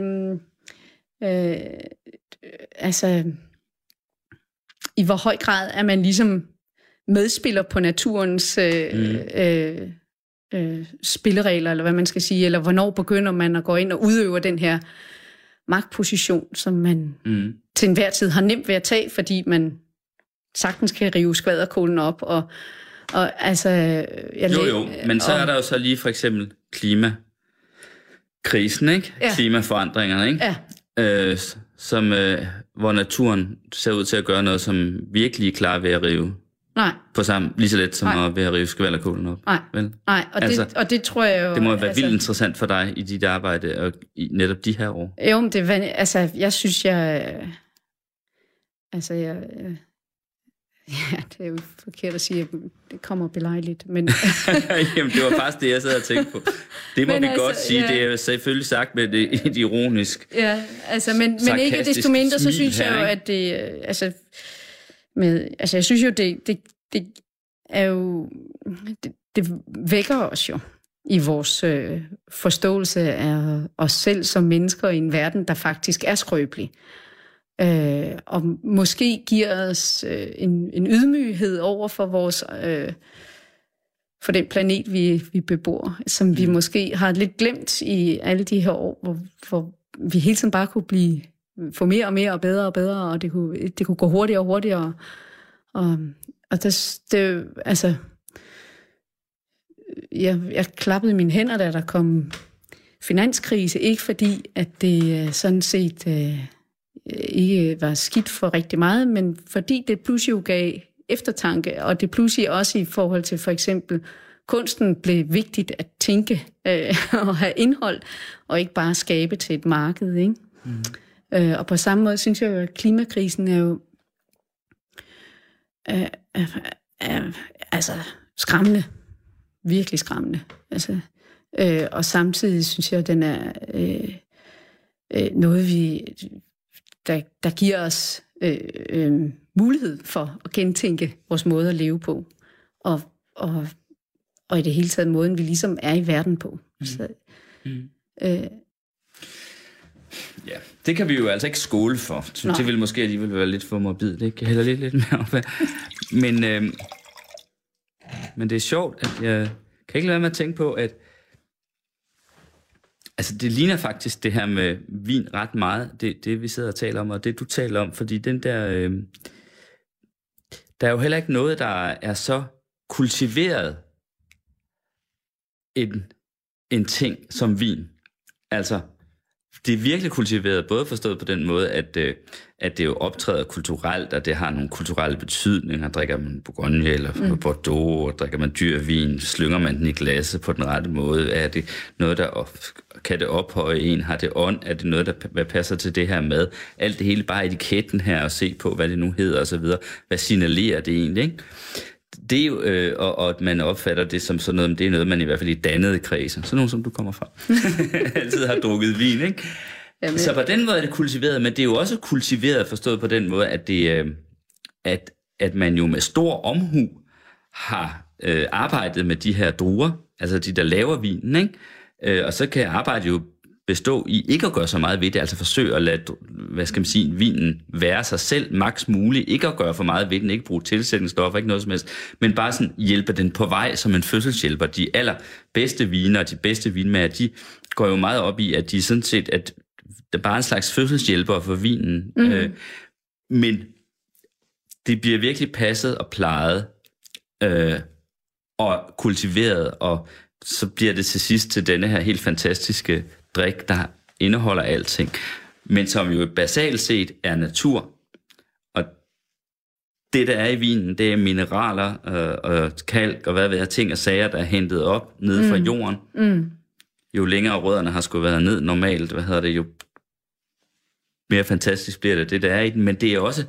øhm, øh, altså, i hvor høj grad er man ligesom medspiller på naturens øh, mm. øh, øh, spilleregler, eller hvad man skal sige, eller hvornår begynder man at gå ind og udøve den her magtposition, som man Mm. til enhver tid har nemt ved at tage, fordi man sagtens kan rive skvaderkålen op, og, og altså... Jeg Jo, jo, men så er der jo så lige for eksempel klimakrisen, ikke? Ja. Klimaforandringerne, ikke? Ja, Øh, som, øh, hvor naturen ser ud til at gøre noget, som virkelig er klar ved at rive nej, på sammen, lige så let som Nej. at ved at rive skvalderkålen op. nej. Vel? Nej, og, altså, det, og det tror jeg jo... Det må være altså, vildt interessant for dig i dit arbejde, og i netop de her år. Jo, men det er, altså, jeg synes, jeg... øh, Altså, jeg... øh, Ja, det er jo forkert at sige, at det kommer belejligt, men... Jamen, det var faktisk det, jeg sad og tænkte på. Det må Men vi altså, godt sige. ja. Det er jo selvfølgelig sagt med det, et ironisk. Ja, altså, men, men ikke desto mindre, så synes jeg her, jo, ikke? at det... øh, Altså, med, altså jeg synes jo, det, det, det er jo... Det, det vækker os jo i vores øh, forståelse af os selv som mennesker i en verden, der faktisk er skrøbelig. Øh, og måske giver os øh, en, en ydmyghed over for vores... Øh, for den planet, vi, vi bebor, som Mm. vi måske har lidt glemt i alle de her år, hvor, hvor vi hele tiden bare kunne blive få mere og mere og bedre og bedre, og det kunne, det kunne gå hurtigere og hurtigere. Og, og det, det, altså, jeg, jeg klappede mine hænder, da der kom finanskrise, ikke fordi, at det øh, sådan set øh, ikke var skidt for rigtig meget, men fordi det pludselig jo gav eftertanke, og det pludselig også i forhold til for eksempel kunsten blev vigtigt at tænke øh, og have indhold, og ikke bare skabe til et marked. Ikke? Mm. Øh, og på samme måde synes jeg jo, at klimakrisen er jo er, er, er, altså skræmmende. Virkelig skræmmende. Altså, øh, og samtidig synes jeg, at den er øh, øh, noget, vi, der, der giver os øh, øh, mulighed for at gentænke vores måde at leve på. Og, og, og i det hele taget måden, vi ligesom er i verden på. Mm. Så, Mm. øh, Ja, det kan vi jo altså ikke skåle for. Så det vil måske alligevel være lidt for morbidt. Det kan hælder lidt, lidt mere op. af. Men, øh, men det er sjovt, at jeg kan ikke lade være med at tænke på, at altså det ligner faktisk det her med vin ret meget, det, det vi sidder og taler om, og det du taler om, fordi den der, øh, der er jo heller ikke noget, der er så kultiveret en, en ting som vin. Altså, det er virkelig kultiveret, både forstået på den måde, at, øh, at det jo optræder kulturelt, og det har nogle kulturelle betydninger. Drikker man Bourgogne eller mm. Bordeaux, og drikker man dyr vin, slynger man den i glasset på den rette måde? Er det noget, der op, kan det ophøje en? Har det ånd? Er det noget, der hvad passer til det her mad? Alt det hele, bare etiketten her, og se på, hvad det nu hedder osv. Hvad signalerer det egentlig, ikke? Det er jo, øh, og, og at man opfatter det som sådan noget, det er noget, man i hvert fald i dannede kredse, sådan nogen som du kommer fra, altid har drukket vin, ikke? Jamen. Så på den måde er det kultiveret, men det er jo også kultiveret forstået på den måde, at, det, øh, at, at man jo med stor omhu har øh, arbejdet med de her druer, altså de, der laver vinen, ikke? Øh, og så kan arbejdet jo bestå i ikke at gøre så meget ved det, altså forsøge at lade, hvad skal man sige, vinen være sig selv maks muligt, ikke at gøre for meget ved den, ikke bruge tilsætningsstoffer, ikke noget som helst, men bare sådan hjælpe den på vej som en fødselshjælper. De allerbedste viner og de bedste vinmager, de går jo meget op i, at de sådan set, at det er bare en slags fødselshjælper for vinen, mm. øh, men det bliver virkelig passet og plejet, øh, og kultiveret, og så bliver det til sidst til denne her helt fantastiske drik, der indeholder alting, men som jo basalt set er natur. Og det, der er i vinen, det er mineraler øh, og kalk og hvad ved jeg, ting og sager, der er hentet op nede mm. fra jorden. Mm. Jo længere rødderne har skulle været ned normalt, hvad hedder det, jo mere fantastisk bliver det, det der er i den. Men det er også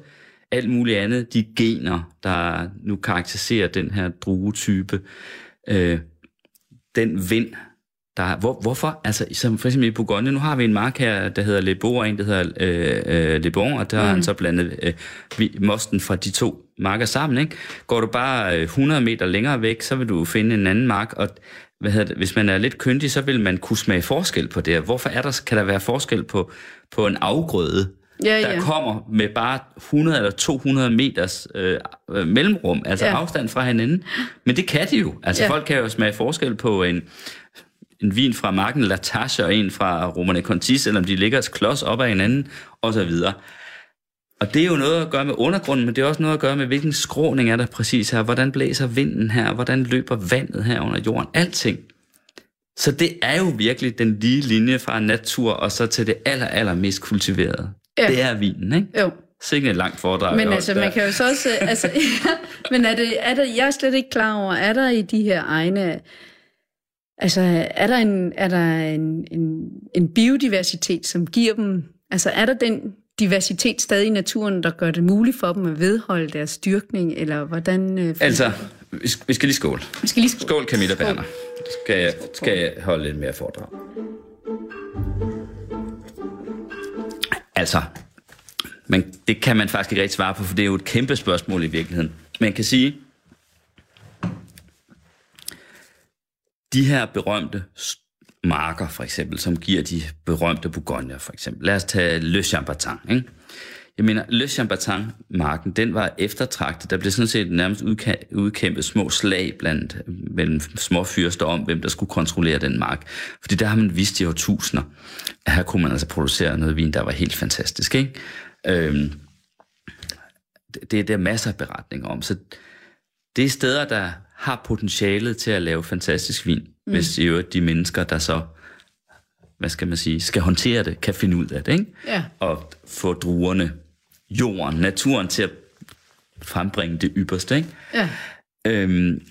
alt muligt andet, de gener, der nu karakteriserer den her druetype. Øh, den vind, der, hvor, hvorfor? Altså, som for eksempel i Bourgogne, nu har vi en mark her, der hedder Le Beau, og en, der hedder øh, øh, Le Bon, og der mm. har han så blandet øh, mosten fra de to marker sammen. Ikke? Går du bare 100 meter længere væk, så vil du finde en anden mark, og hvad hedder det, hvis man er lidt kyndig, så vil man kunne smage forskel på det. Hvorfor er der, kan der være forskel på, på en afgrøde, Ja, der ja. kommer med bare 100 eller 200 meters øh, øh, mellemrum, altså Ja. afstand fra hinanden. Men det kan de jo. Altså ja. folk kan jo smage forskel på en, en vin fra marken La Tache og en fra Romane Conti, selvom de ligger et klods op ad hinanden, og så videre. Og det er jo noget at gøre med undergrunden, men det er også noget at gøre med, hvilken skråning er der præcis her, hvordan blæser vinden her, hvordan løber vandet her under jorden, alting. Så det er jo virkelig den lige linje fra natur og så til det aller, aller mest kultiverede. Ja. Det er vinen, ikke? Jo. Sikkert et langt foredrag. Men altså, der- man kan jo så også... Altså, ja, men er, det, er der, jeg er slet ikke klar over, er der i de her egne... Altså, er der en, er der en, en, en biodiversitet, som giver dem... Altså, er der den diversitet stadig i naturen, der gør det muligt for dem at vedholde deres styrkning, eller hvordan... Øh, Altså, vi skal, vi skal lige skåle. vi skal lige skåle. Skål, Camilla Berner. Skal jeg, skal jeg holde lidt mere foredrag? Altså, men det kan man faktisk ikke rigtig svare på, for det er jo et kæmpe spørgsmål i virkeligheden. Man kan sige, de her berømte marker, for eksempel, som giver de berømte Bourgogne, for eksempel. Lad os tage Le Chambertin, ikke? Jeg mener, Le Chambertin-marken, den var eftertragtet. Der blev sådan set nærmest udka- udkæmpet små slag blandt mellem små fyrster om, hvem der skulle kontrollere den mark. Fordi der har man vidst i årtusinder, at her kunne man altså producere noget vin, der var helt fantastisk, ikke? Øhm, det, det er der masser af beretninger om. Så det er steder, der har potentialet til at lave fantastisk vin, mm. hvis i øvrigt de mennesker, der så, hvad skal man sige, skal håndtere det, kan finde ud af det, ikke? Ja. Og få druerne, jorden, naturen til at frembringe det ypperste, ikke? Ja. Øhm,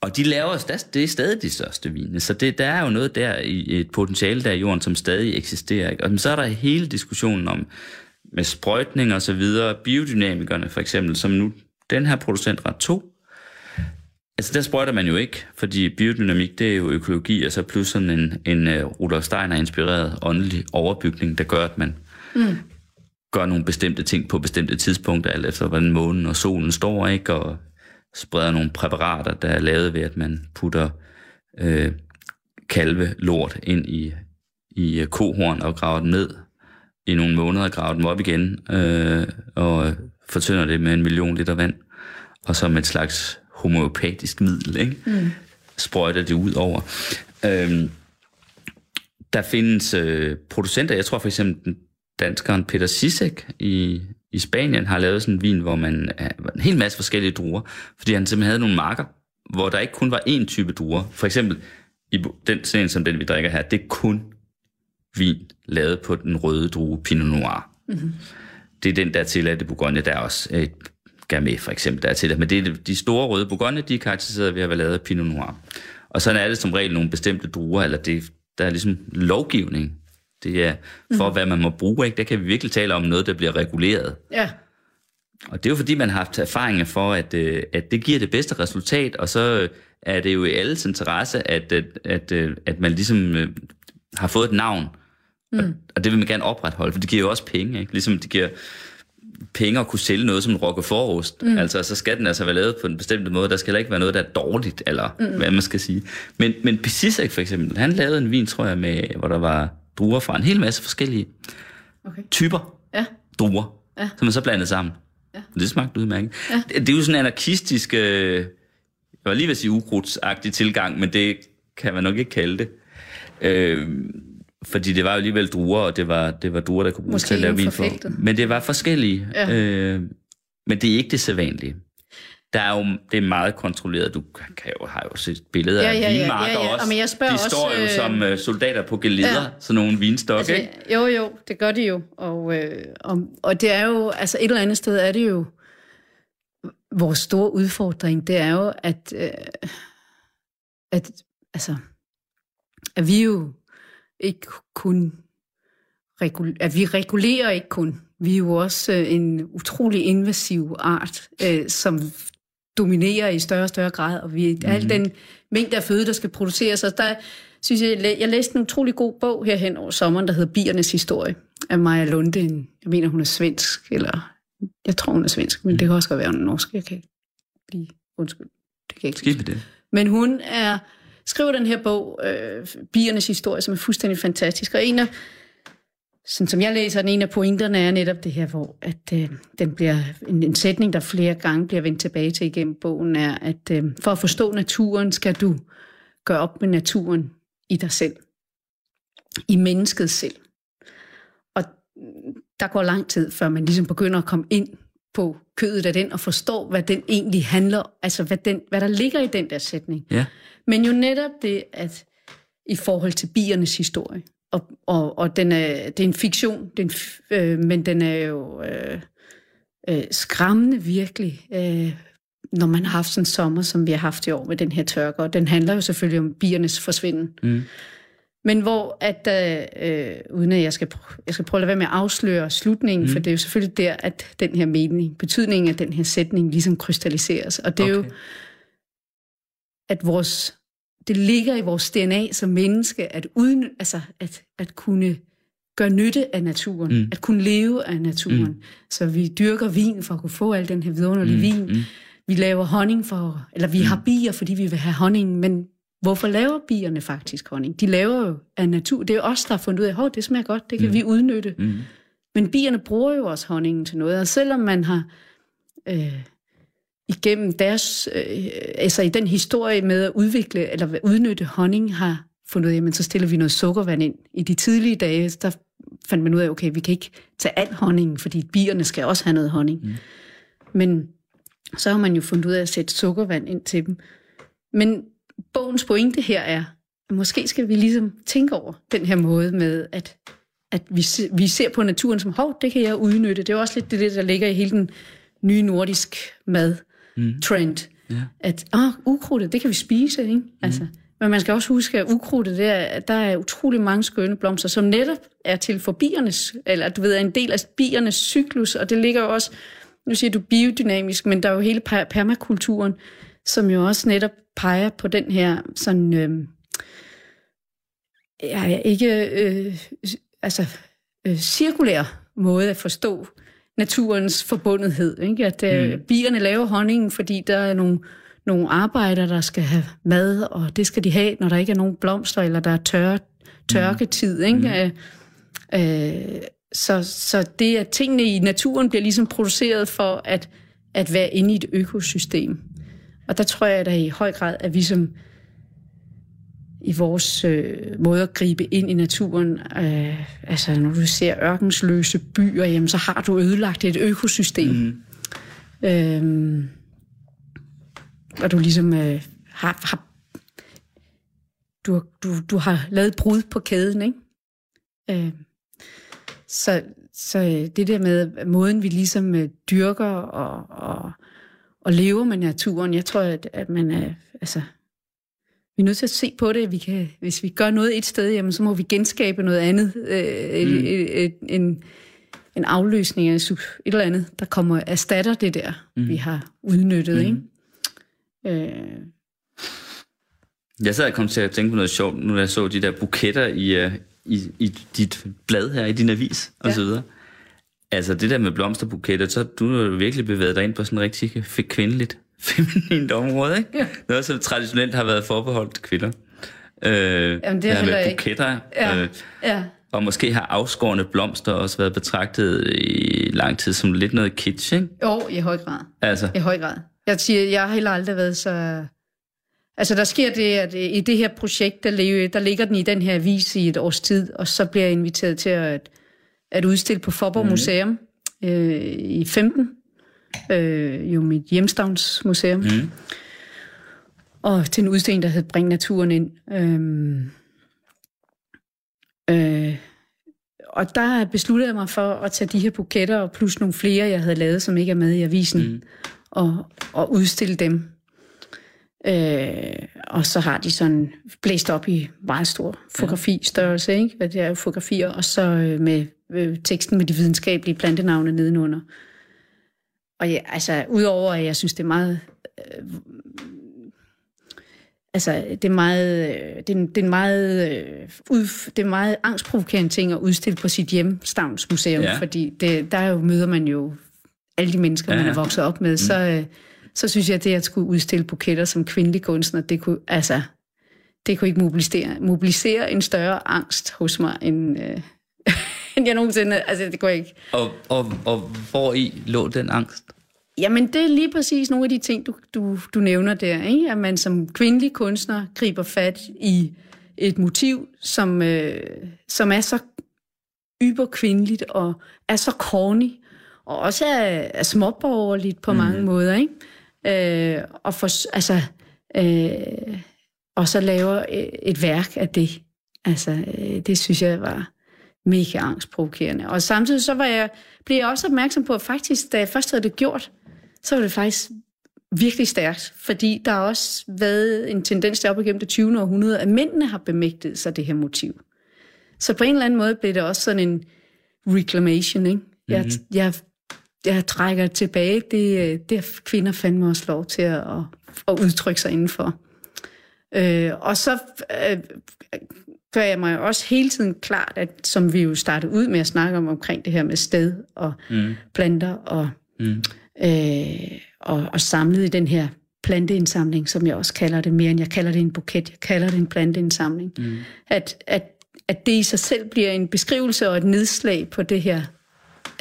og de laver stadig, det er stadig de største vine, så det, der er jo noget der i et potentiale der i jorden, som stadig eksisterer. Ikke? Og så er der hele diskussionen om med sprøjtning og så videre, biodynamikerne for eksempel, som nu den her producent ret 2, Altså, der sprøjter man jo ikke, fordi biodynamik, det er jo økologi, og så plus sådan en, en uh, Rudolf Steiner-inspireret åndelig overbygning, der gør, at man mm. gør nogle bestemte ting på bestemte tidspunkter, alt efter hvordan månen og solen står, ikke? Og spreder nogle præparater, der er lavet ved, at man putter øh, kalve lort ind i, i øh, kohorn og graver den ned i nogle måneder, graver dem op igen, øh, og fortynder det med en million liter vand, og så med et slags homeopatisk middel, ikke? Mm. sprøjter det ud over. Øhm, der findes øh, producenter, jeg tror for eksempel den danskeren Peter Sisek i, i Spanien har lavet sådan en vin, hvor man er en hel masse forskellige druer, fordi han simpelthen havde nogle marker, hvor der ikke kun var én type druer. For eksempel i den en, som den vi drikker her, det er kun vin lavet på den røde drue Pinot Noir. Mm-hmm. Det er den, der er tilladt i Bourgogne. Der er også et Gamay for eksempel, der er tilladt. Men det er de store røde Bourgogne, de er karakteriseret ved at være lavet af Pinot Noir. Og sådan er det som regel nogle bestemte druer, eller det, der er ligesom lovgivning. Det er for, mm. hvad man må bruge. Ikke? Der kan vi virkelig tale om noget, der bliver reguleret. Ja. Og det er jo fordi, man har haft erfaringer for, at, øh, at det giver det bedste resultat, og så øh, er det jo i alles interesse, at, at, at, øh, at man ligesom øh, har fået et navn. Mm. Og, og det vil man gerne opretholde, for det giver jo også penge. Ikke? Ligesom det giver penge at kunne sælge noget som en roquefort mm. Altså, så skal den altså være lavet på en bestemt måde. Der skal heller ikke være noget, der er dårligt, eller mm. hvad man skal sige. Men, men Pisisek for eksempel, han lavede en vin, tror jeg, med, hvor der var druer fra en hel masse forskellige okay. typer Ja. druer, ja. som man så blandede sammen. Ja. Det smagte udmærket. Ja. Det, det er jo sådan en anarkistisk, øh, jeg var lige ved at sige ukrudtsagtig tilgang, men det kan man nok ikke kalde det. Øh, fordi det var jo alligevel druer, og det var, det var druer, der kunne bruges til at lave vin for. Men det var forskellige. Ja. Øh, men det er ikke det sædvanlige. Der er jo, det er meget kontrolleret. Du kan jo, har jo set billeder Ja, af ja, ja, vinmarker ja, ja. også. Og men jeg de også, står jo øh, som øh, soldater på geleder, Ja. ja. sådan nogle vinstok, altså, ikke? Jo, jo, det gør de jo. Og, øh, og, og det er jo, altså et eller andet sted er det jo, vores store udfordring, det er jo, at, øh, at, altså, at vi jo ikke kun, regul- at vi regulerer ikke kun, vi er jo også øh, en utrolig invasiv art, øh, som dominerer i større og større grad, og vi, mm-hmm. al den mængde af føde, der skal produceres, og der synes jeg, jeg læ- jeg læste en utrolig god bog herhen over sommeren, der hedder Biernes historie, af Maja Lunde, en, jeg mener hun er svensk, eller jeg tror hun er svensk, men det kan også godt være hun er norsk, jeg kan ikke lige, undskyld, det kan jeg ikke med det. men hun er, skriver den her bog, øh, Biernes historie, som er fuldstændig fantastisk. Og en af, sådan som jeg læser den, en af pointerne er netop det her, hvor at, øh, den bliver, en, en sætning, der flere gange bliver vendt tilbage til igennem bogen, er, at øh, for at forstå naturen, skal du gøre op med naturen i dig selv. I mennesket selv. Og der går lang tid, før man ligesom begynder at komme ind på kødet af den, og forstår, hvad den egentlig handler, altså hvad, den, hvad der ligger i den der sætning. Ja. Men jo netop det, at i forhold til biernes historie, og, og, og den er, det er en fiktion, den, øh, men den er jo øh, øh, skræmmende virkelig, øh, når man har haft sådan en sommer, som vi har haft i år med den her tørke, og den handler jo selvfølgelig om biernes forsvinden. Mm. Men hvor, at øh, uden at jeg skal, jeg skal prøve at lade være med at afsløre slutningen, mm. for det er jo selvfølgelig der, at den her mening, betydningen af den her sætning ligesom krystalliseres. Og det er Okay. jo, at vores, det ligger i vores DNA som menneske, at, uden, altså, at, at kunne gøre nytte af naturen, Mm. at kunne leve af naturen. Mm. Mm. Så vi dyrker vin for at kunne få al den her vidunderlige Mm, vin. mm. Vi laver honning for, eller vi mm. har bier, fordi vi vil have honning, men hvorfor laver bierne faktisk honning? De laver jo af natur. Det er os, der har fundet ud af, at det smager godt, det kan mm. vi udnytte. Mm. Men bierne bruger jo også honningen til noget, og selvom man har øh, igennem deres, øh, altså i den historie med at udvikle eller udnytte honning, har fundet ud af, jamen så stiller vi noget sukkervand ind. I de tidlige dage, der fandt man ud af, okay, vi kan ikke tage al honningen, fordi bierne skal også have noget honning. Mm. Men så har man jo fundet ud af at sætte sukkervand ind til dem. Men bogens pointe her er, at måske skal vi ligesom tænke over den her måde med, at, at vi, se, vi ser på naturen som, hov, det kan jeg udnytte. Det er også lidt det, der ligger i hele den nye nordisk mad-trend. Ja. At, ah, ukrudtet, det kan vi spise, ikke? Altså, men man skal også huske, at ukrudtet, det er, der er utrolig mange skønne blomster, som netop er til for biernes, eller du ved, er en del af biernes cyklus, og det ligger jo også, nu siger du biodynamisk, men der er jo hele per- permakulturen, som jo også netop peger på den her sådan, øh, ja, ikke, øh, altså, øh, cirkulær måde at forstå naturens forbundethed. Ikke? At øh, mm. bierne laver honningen, fordi der er nogle, nogle arbejdere, der skal have mad, og det skal de have, når der ikke er nogen blomster, eller der er tør, tørketid. Ikke? Mm. Øh, så, så det, at tingene i naturen bliver ligesom produceret for at, at være inde i et økosystem. Og der tror jeg da i høj grad, at vi som i vores øh, måde at gribe ind i naturen. Øh, altså, når du ser ørkensløse byer, jamen, så har du ødelagt et økosystem. Mm. Øhm, og du ligesom øh, har, har du, du, du har lavet brud på kæden, ikke? Øh, så, så øh, det der med måden, vi ligesom øh, dyrker og, og, og lever med naturen, jeg tror, at, at man er, altså, vi er nødt til at se på det. Vi kan, hvis vi gør noget et sted, jamen, så må vi genskabe noget andet. Øh, mm. et, et, en, en afløsning af et eller andet, der kommer erstatter det der, mm. vi har udnyttet. Mm. Ikke? Øh, Jeg sad og kom til at tænke på noget sjovt, nu da jeg så de der buketter i, øh, i, i dit blad her, i din avis og Ja. så videre. Altså det der med blomsterbuketter, så du har virkelig bevæget dig ind på sådan en rigtig kvindeligt, feminint område, ikke? Ja. Noget, som traditionelt har været forbeholdt kvinder. Øh, Jamen, det er med ikke. buketter. Ja, Øh, ja. og måske har afskårende blomster også været betragtet i lang tid som lidt noget kitsch, ikke? Jo, i høj grad. Altså, I høj grad. Jeg siger, jeg har heller aldrig været så... Altså, der sker det, at i det her projekt, der, der ligger den i den her avis i et års tid, og så bliver jeg inviteret til at, at udstille på Forborg mm. Museum øh, i 15. Øh, jo mit hjemstavnsmuseum. Mm. Og til en udstilling, der hed Bring naturen ind. Øhm, øh, og der besluttede jeg mig for at tage de her buketter, og plus nogle flere, jeg havde lavet, som ikke er med i avisen, mm. og, og udstille dem. Øh, og så har de sådan blæst op i meget stor fotografi-størrelse, ikke? Hvad det er fotografier, og så øh, med øh, teksten med de videnskabelige plantenavne nedenunder. Og ja, altså, udover at jeg synes, det er meget... Øh, altså, det er meget... Øh, det, er, det er en meget... Øh, ud, det er meget angstprovokerende ting at udstille på sit hjemstavnsmuseum, Ja. fordi det, der jo møder man jo alle de mennesker, Ja, man er vokset op med, mm. så, øh, så synes jeg, at det at skulle udstille buketter som kvindelig kunstner, det kunne, altså, det kunne ikke mobilisere, mobilisere en større angst hos mig, end, øh, end jeg nogensinde... Altså, det kunne jeg ikke. og, og, og hvor i lå den angst? Jamen, det er lige præcis nogle af de ting, du, du, du nævner der, ikke? At man som kvindelig kunstner griber fat i et motiv, som, øh, som er så yberkvindeligt og er så corny, og også er, er småborgerligt på mm. mange måder, ikke? Øh, og, for, altså, øh, og så laver et, et værk af det. Altså, øh, det synes jeg var mega angstprovokerende. Og samtidig så var jeg, blev jeg også opmærksom på, at faktisk, da jeg først havde det gjort, så var det faktisk virkelig stærkt, fordi der har også været en tendens der op igennem det 20. århundrede, at mændene har bemægtet sig det her motiv. Så på en eller anden måde blev det også sådan en reclamation, ikke? Jeg, mm-hmm. jeg, jeg trækker tilbage. Det, øh, det har kvinder fandme også lov til at, at, at udtrykke sig indenfor. Øh, og så øh, gør jeg mig også hele tiden klart, at som vi jo startede ud med at snakke om, omkring det her med sted og mm. planter og, mm. øh, og, og samlet i den her planteindsamling, som jeg også kalder det mere end jeg kalder det en buket, jeg kalder det en planteindsamling. Mm. At, at, at det i sig selv bliver en beskrivelse og et nedslag på det her,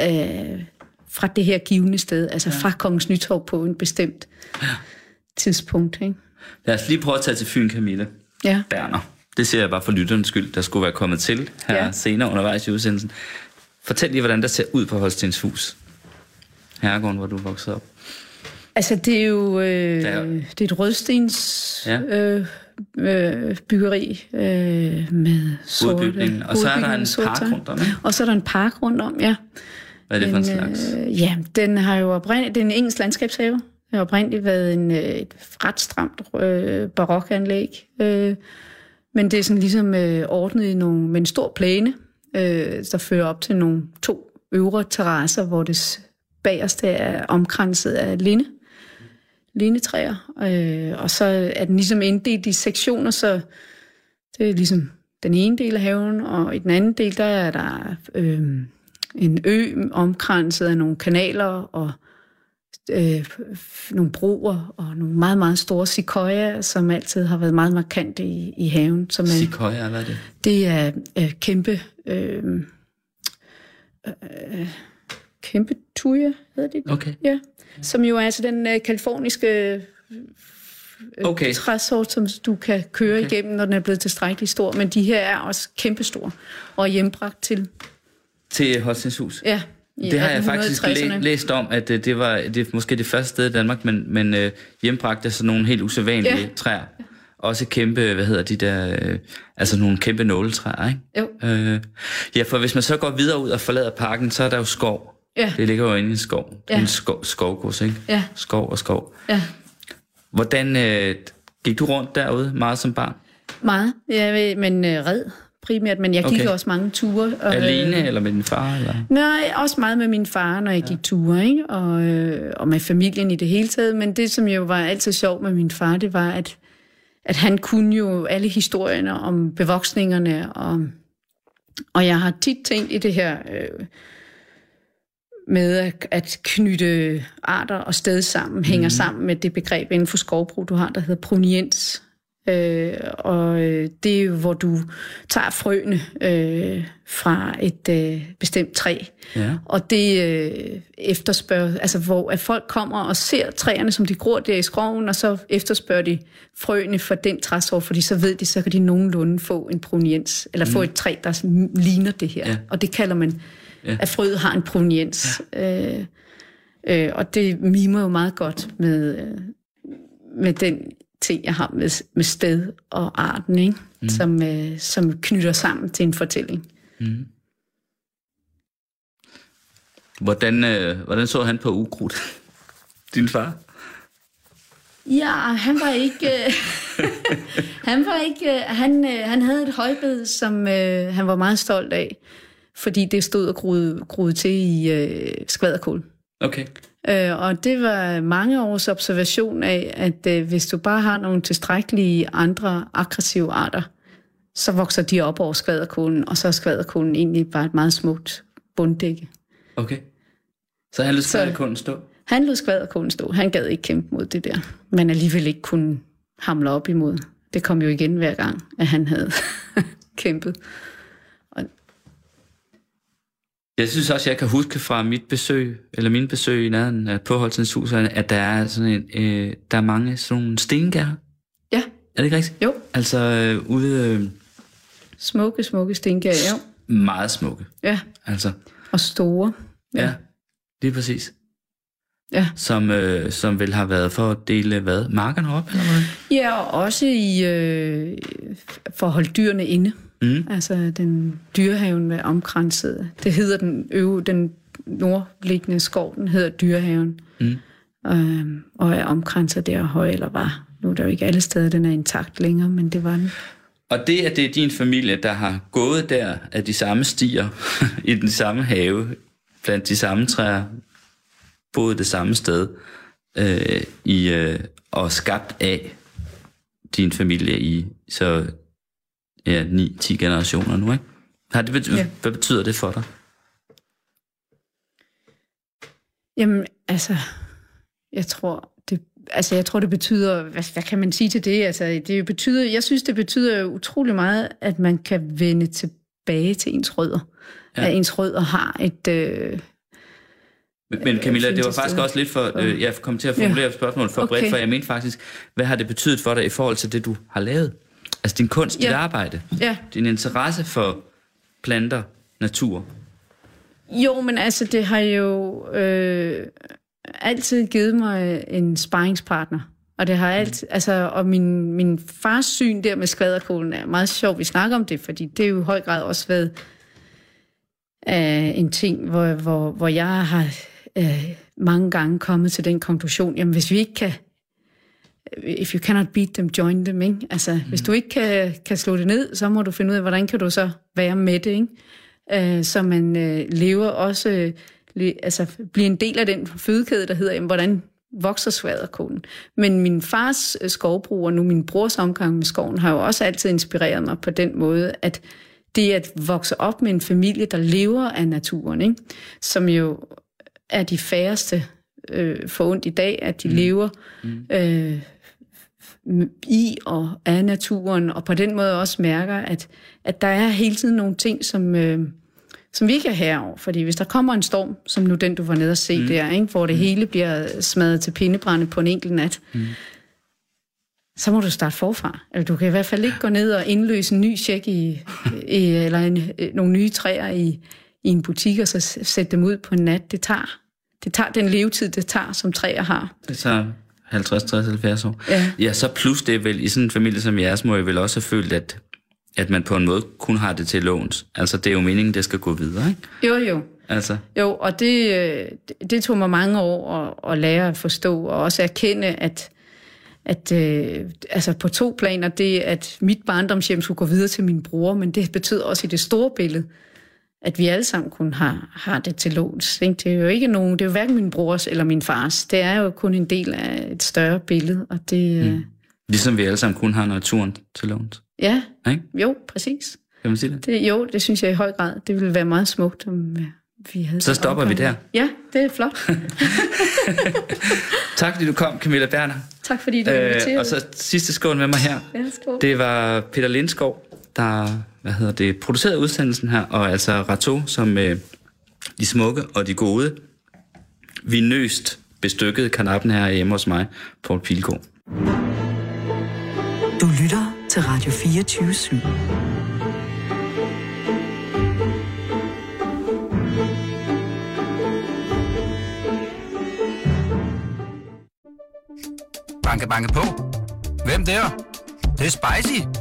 øh, fra det her givende sted, altså ja. fra Kongens Nytorv på en bestemt ja. tidspunkt. Ikke? Lad os lige prøve at tage til Fyn, Camille. Ja. Berner. Det ser jeg bare for lytterens skyld, der skulle være kommet til her ja. Senere undervejs i udsendelsen. Fortæl lige, hvordan der ser ud på Holstenshus. Herregården, hvor du vokset op. Altså, det er jo øh, Det er det er et rødstens Ja. øh, øh, byggeri øh, med sorte Hovedbygningen. Og så er der en park rundt om, ikke? Og så er der en park rundt om, ja. Hvad er det for en Men, slags? Øh, ja, den har jo oprindeligt, det er en engelsk landskabshave. Det har oprindeligt været en, øh, et ret stramt øh, barokanlæg. Øh, men det er sådan ligesom øh, ordnet i nogle, med en stor plæne, øh, der fører op til nogle to øvre terrasser, hvor det bagerste er omkranset af linde, lindetræer. Øh, og så er den ligesom inddelt i sektioner, så det er ligesom den ene del af haven, og i den anden del, der er der øh, en ø omkranset af nogle kanaler og øh, nogle broer og nogle meget, meget store sequoia, som altid har været meget markante i, i haven. Som er, Sequoia, hvad er det? det er øh, kæmpe... Øh, øh, kæmpe tuja, hedder det? Okay. Ja. Som jo er altså den øh, kaliforniske øh, Okay. træsort, som du kan køre Okay. igennem, når den er blevet tilstrækkeligt stor. Men de her er også kæmpestore og hjembragt til... Til Holstenshus. Ja, i Det har jeg faktisk 1860'erne. læ- læst om, at det, det var det måske det første sted i Danmark, men, men øh, hjembragt er sådan nogle helt usædvanlige Ja. træer. Også kæmpe, hvad hedder de der, øh, altså nogle kæmpe nåletræer, ikke? Jo. Øh, ja, for hvis man så går videre ud og forlader parken, så er der jo skov. Ja. Det ligger jo inde i en skov. Ja. en skov, skovgods, ikke? Ja. Skov og skov. Ja, Hvordan øh, gik du rundt derude meget som barn? meget. Ved, men øh, red primært, men jeg gik Okay. også mange ture. Og, Alene eller med din far? Eller? Nej, også meget med min far, når jeg gik ture, ikke? Og, øh, og med familien i det hele taget. Men det, som jo var altid sjovt med min far, det var, at, at han kunne jo alle historierne om bevoksningerne. Og, og jeg har tit tænkt i det her... Øh, med at, at knytte arter og sted sammen, hænger sammen med det begreb inden for skovbrug, du har, der hedder proniens. Øh, og øh, det er jo, hvor du tager frøene øh, fra et øh, bestemt træ, Ja. og det øh, efterspørger, altså hvor at folk kommer og ser træerne, som de gror der i skoven, og så efterspørger de frøene for den træsort, fordi så ved de, så kan de nogenlunde få en proveniens, eller få et træ, der ligner det her. Ja. Og det kalder man, Ja. at frøet har en proveniens. Ja. Øh, øh, og det mimer jo meget godt med, øh, med den ting, jeg har med, med sted og arten, ikke? Mm. Som, øh, som knytter sammen til en fortælling. Hvordan, øh, hvordan så han på ukrudt? Din far? Ja, han var ikke... Øh, han var ikke... Øh, han, øh, han havde et højbed, som øh, han var meget stolt af, fordi det stod og groede, groede til i øh, skvaderkål. Okay. Øh, og det var mange års observation af, at øh, hvis du bare har nogle tilstrækkelige andre aggressive arter, så vokser de op over skvaderkålen, og så er skvaderkålen egentlig bare et meget smukt bunddække. Okay. Så han skade kunden stå? Han lod skvaderkålen stå. Han gad ikke kæmpe mod det der, men alligevel ikke kunne hamle op imod. Det kom jo igen hver gang, at han havde kæmpet. Jeg synes også, jeg kan huske fra mit besøg, eller min besøg i nærheden af Påholdsens hus, at der er, sådan en, øh, der er mange sådan nogle stengær. Ja, Er det ikke rigtigt? jo. Altså øh, ude øh, Smukke, smukke stinkær, jo. meget smukke. Ja, Altså, og store. ja, ja lige præcis. Ja. Som, øh, som vel har været for at dele hvad? Markerne op, eller hvad? Ja, og også i øh, for at holde dyrene inde. Mm. Altså den dyrehaven med omkranset. Det hedder den øve, den nordliggende skov, den hedder dyrehaven. Mm. Øhm, og er omkranset der høj, eller var. Nu er der jo ikke alle steder, den er intakt længere, men det var den. Og det, at det er din familie, der har gået der af de samme stier, i den samme have, blandt de samme træer, boet det samme sted, øh, i, øh, og skabt af din familie i så ja, 9-10 generationer nu, ikke? Har det betyder, Ja. Hvad betyder det for dig? Jamen, altså, jeg tror, det, altså, jeg tror, det betyder, hvad, hvad kan man sige til det? Altså, det betyder, jeg synes, det betyder utrolig meget, at man kan vende tilbage til ens rødder. Ja. At ens rødder har et... Øh, Men, Camilla, det var faktisk også lidt for... Øh, jeg kom til at formulere ja. spørgsmålet for okay. bredt, for jeg mente faktisk, hvad har det betydet for dig i forhold til det, du har lavet? Altså din kunst, dit Ja. arbejde, ja, din interesse for planter, natur. Jo, men altså, det har jo øh, altid givet mig en sparringspartner. Og det har alt, altså, og min, min fars syn der med skvaderkålen er meget sjovt, vi snakker om det, fordi det er jo i høj grad også været øh, en ting, hvor, hvor, hvor jeg har øh, mange gange kommet til den konklusion, jamen hvis vi ikke kan, if you cannot beat them, join them, ikke? Altså, mm. hvis du ikke kan, kan slå det ned, så må du finde ud af, hvordan kan du så være med det, ikke? øh, så man øh, lever også, øh, altså bliver en del af den fødekæde, der hedder, jamen, hvordan vokser svaderkålen. Men min fars øh, skovbrug og nu min brors omgang med skoven har jo også altid inspireret mig på den måde, at det at vokse op med en familie, der lever af naturen, ikke? som jo er de færreste øh, for ondt i dag, at de mm. lever øh, i og af naturen, og på den måde også mærker, at, at der er hele tiden nogle ting, som, øh, som vi ikke er herover. Fordi hvis der kommer en storm, som nu den, du var nede og se mm. der, ikke? hvor det hele bliver smadret til pindebrænde på en enkelt nat, mm. så må du starte forfra. Eller du kan i hvert fald ikke gå ned og indløse en ny check i, i eller en, nogle nye træer i, i en butik, og så sætte dem ud på en nat. Det tager, det tager den levetid, det tager, som træer har. Det tager 50, 60, 70 år. Ja. ja, så plus det er vel, i sådan en familie som jeres, må jeg vel også have følt, at, at man på en måde kun har det til låns. Altså, det er jo meningen, det skal gå videre, ikke? Jo, jo. Altså, Jo, og det, øh, det- det tog mig mange år at, at lære at forstå, og også erkende, at, at øh, altså på to planer, det at mit barndomshjem skulle gå videre til min bror, men det betød også i det store billede, at vi alle sammen kun har, har det til låns. Ikke? Det er jo ikke nogen, det er jo hverken min brors eller min fars. Det er jo kun en del af et større billede, og det, mm. ligesom vi alle sammen kun har naturen til låns. ja, Ikke? jo, præcis. Kan man sige det? Det, jo, det synes jeg i høj grad. Det ville være meget smukt, om, øh, vi havde Så stopper vi der. Ja, det er flot. Tak fordi du kom, Camilla Berner. Tak fordi du inviterede. Øh, og så sidste skål med mig her. Ja, skål. Det var Peter Lindskov, der hvad hedder det, producerede udsendelsen her, og altså Rato, som øh, de smukke og de gode, vinøst bestykkede kanappen her hjemme hos mig, Paul Pilgaard. Du lytter til Radio 24 /7. Banke, banke på. Hvem der? Det, det er spicy.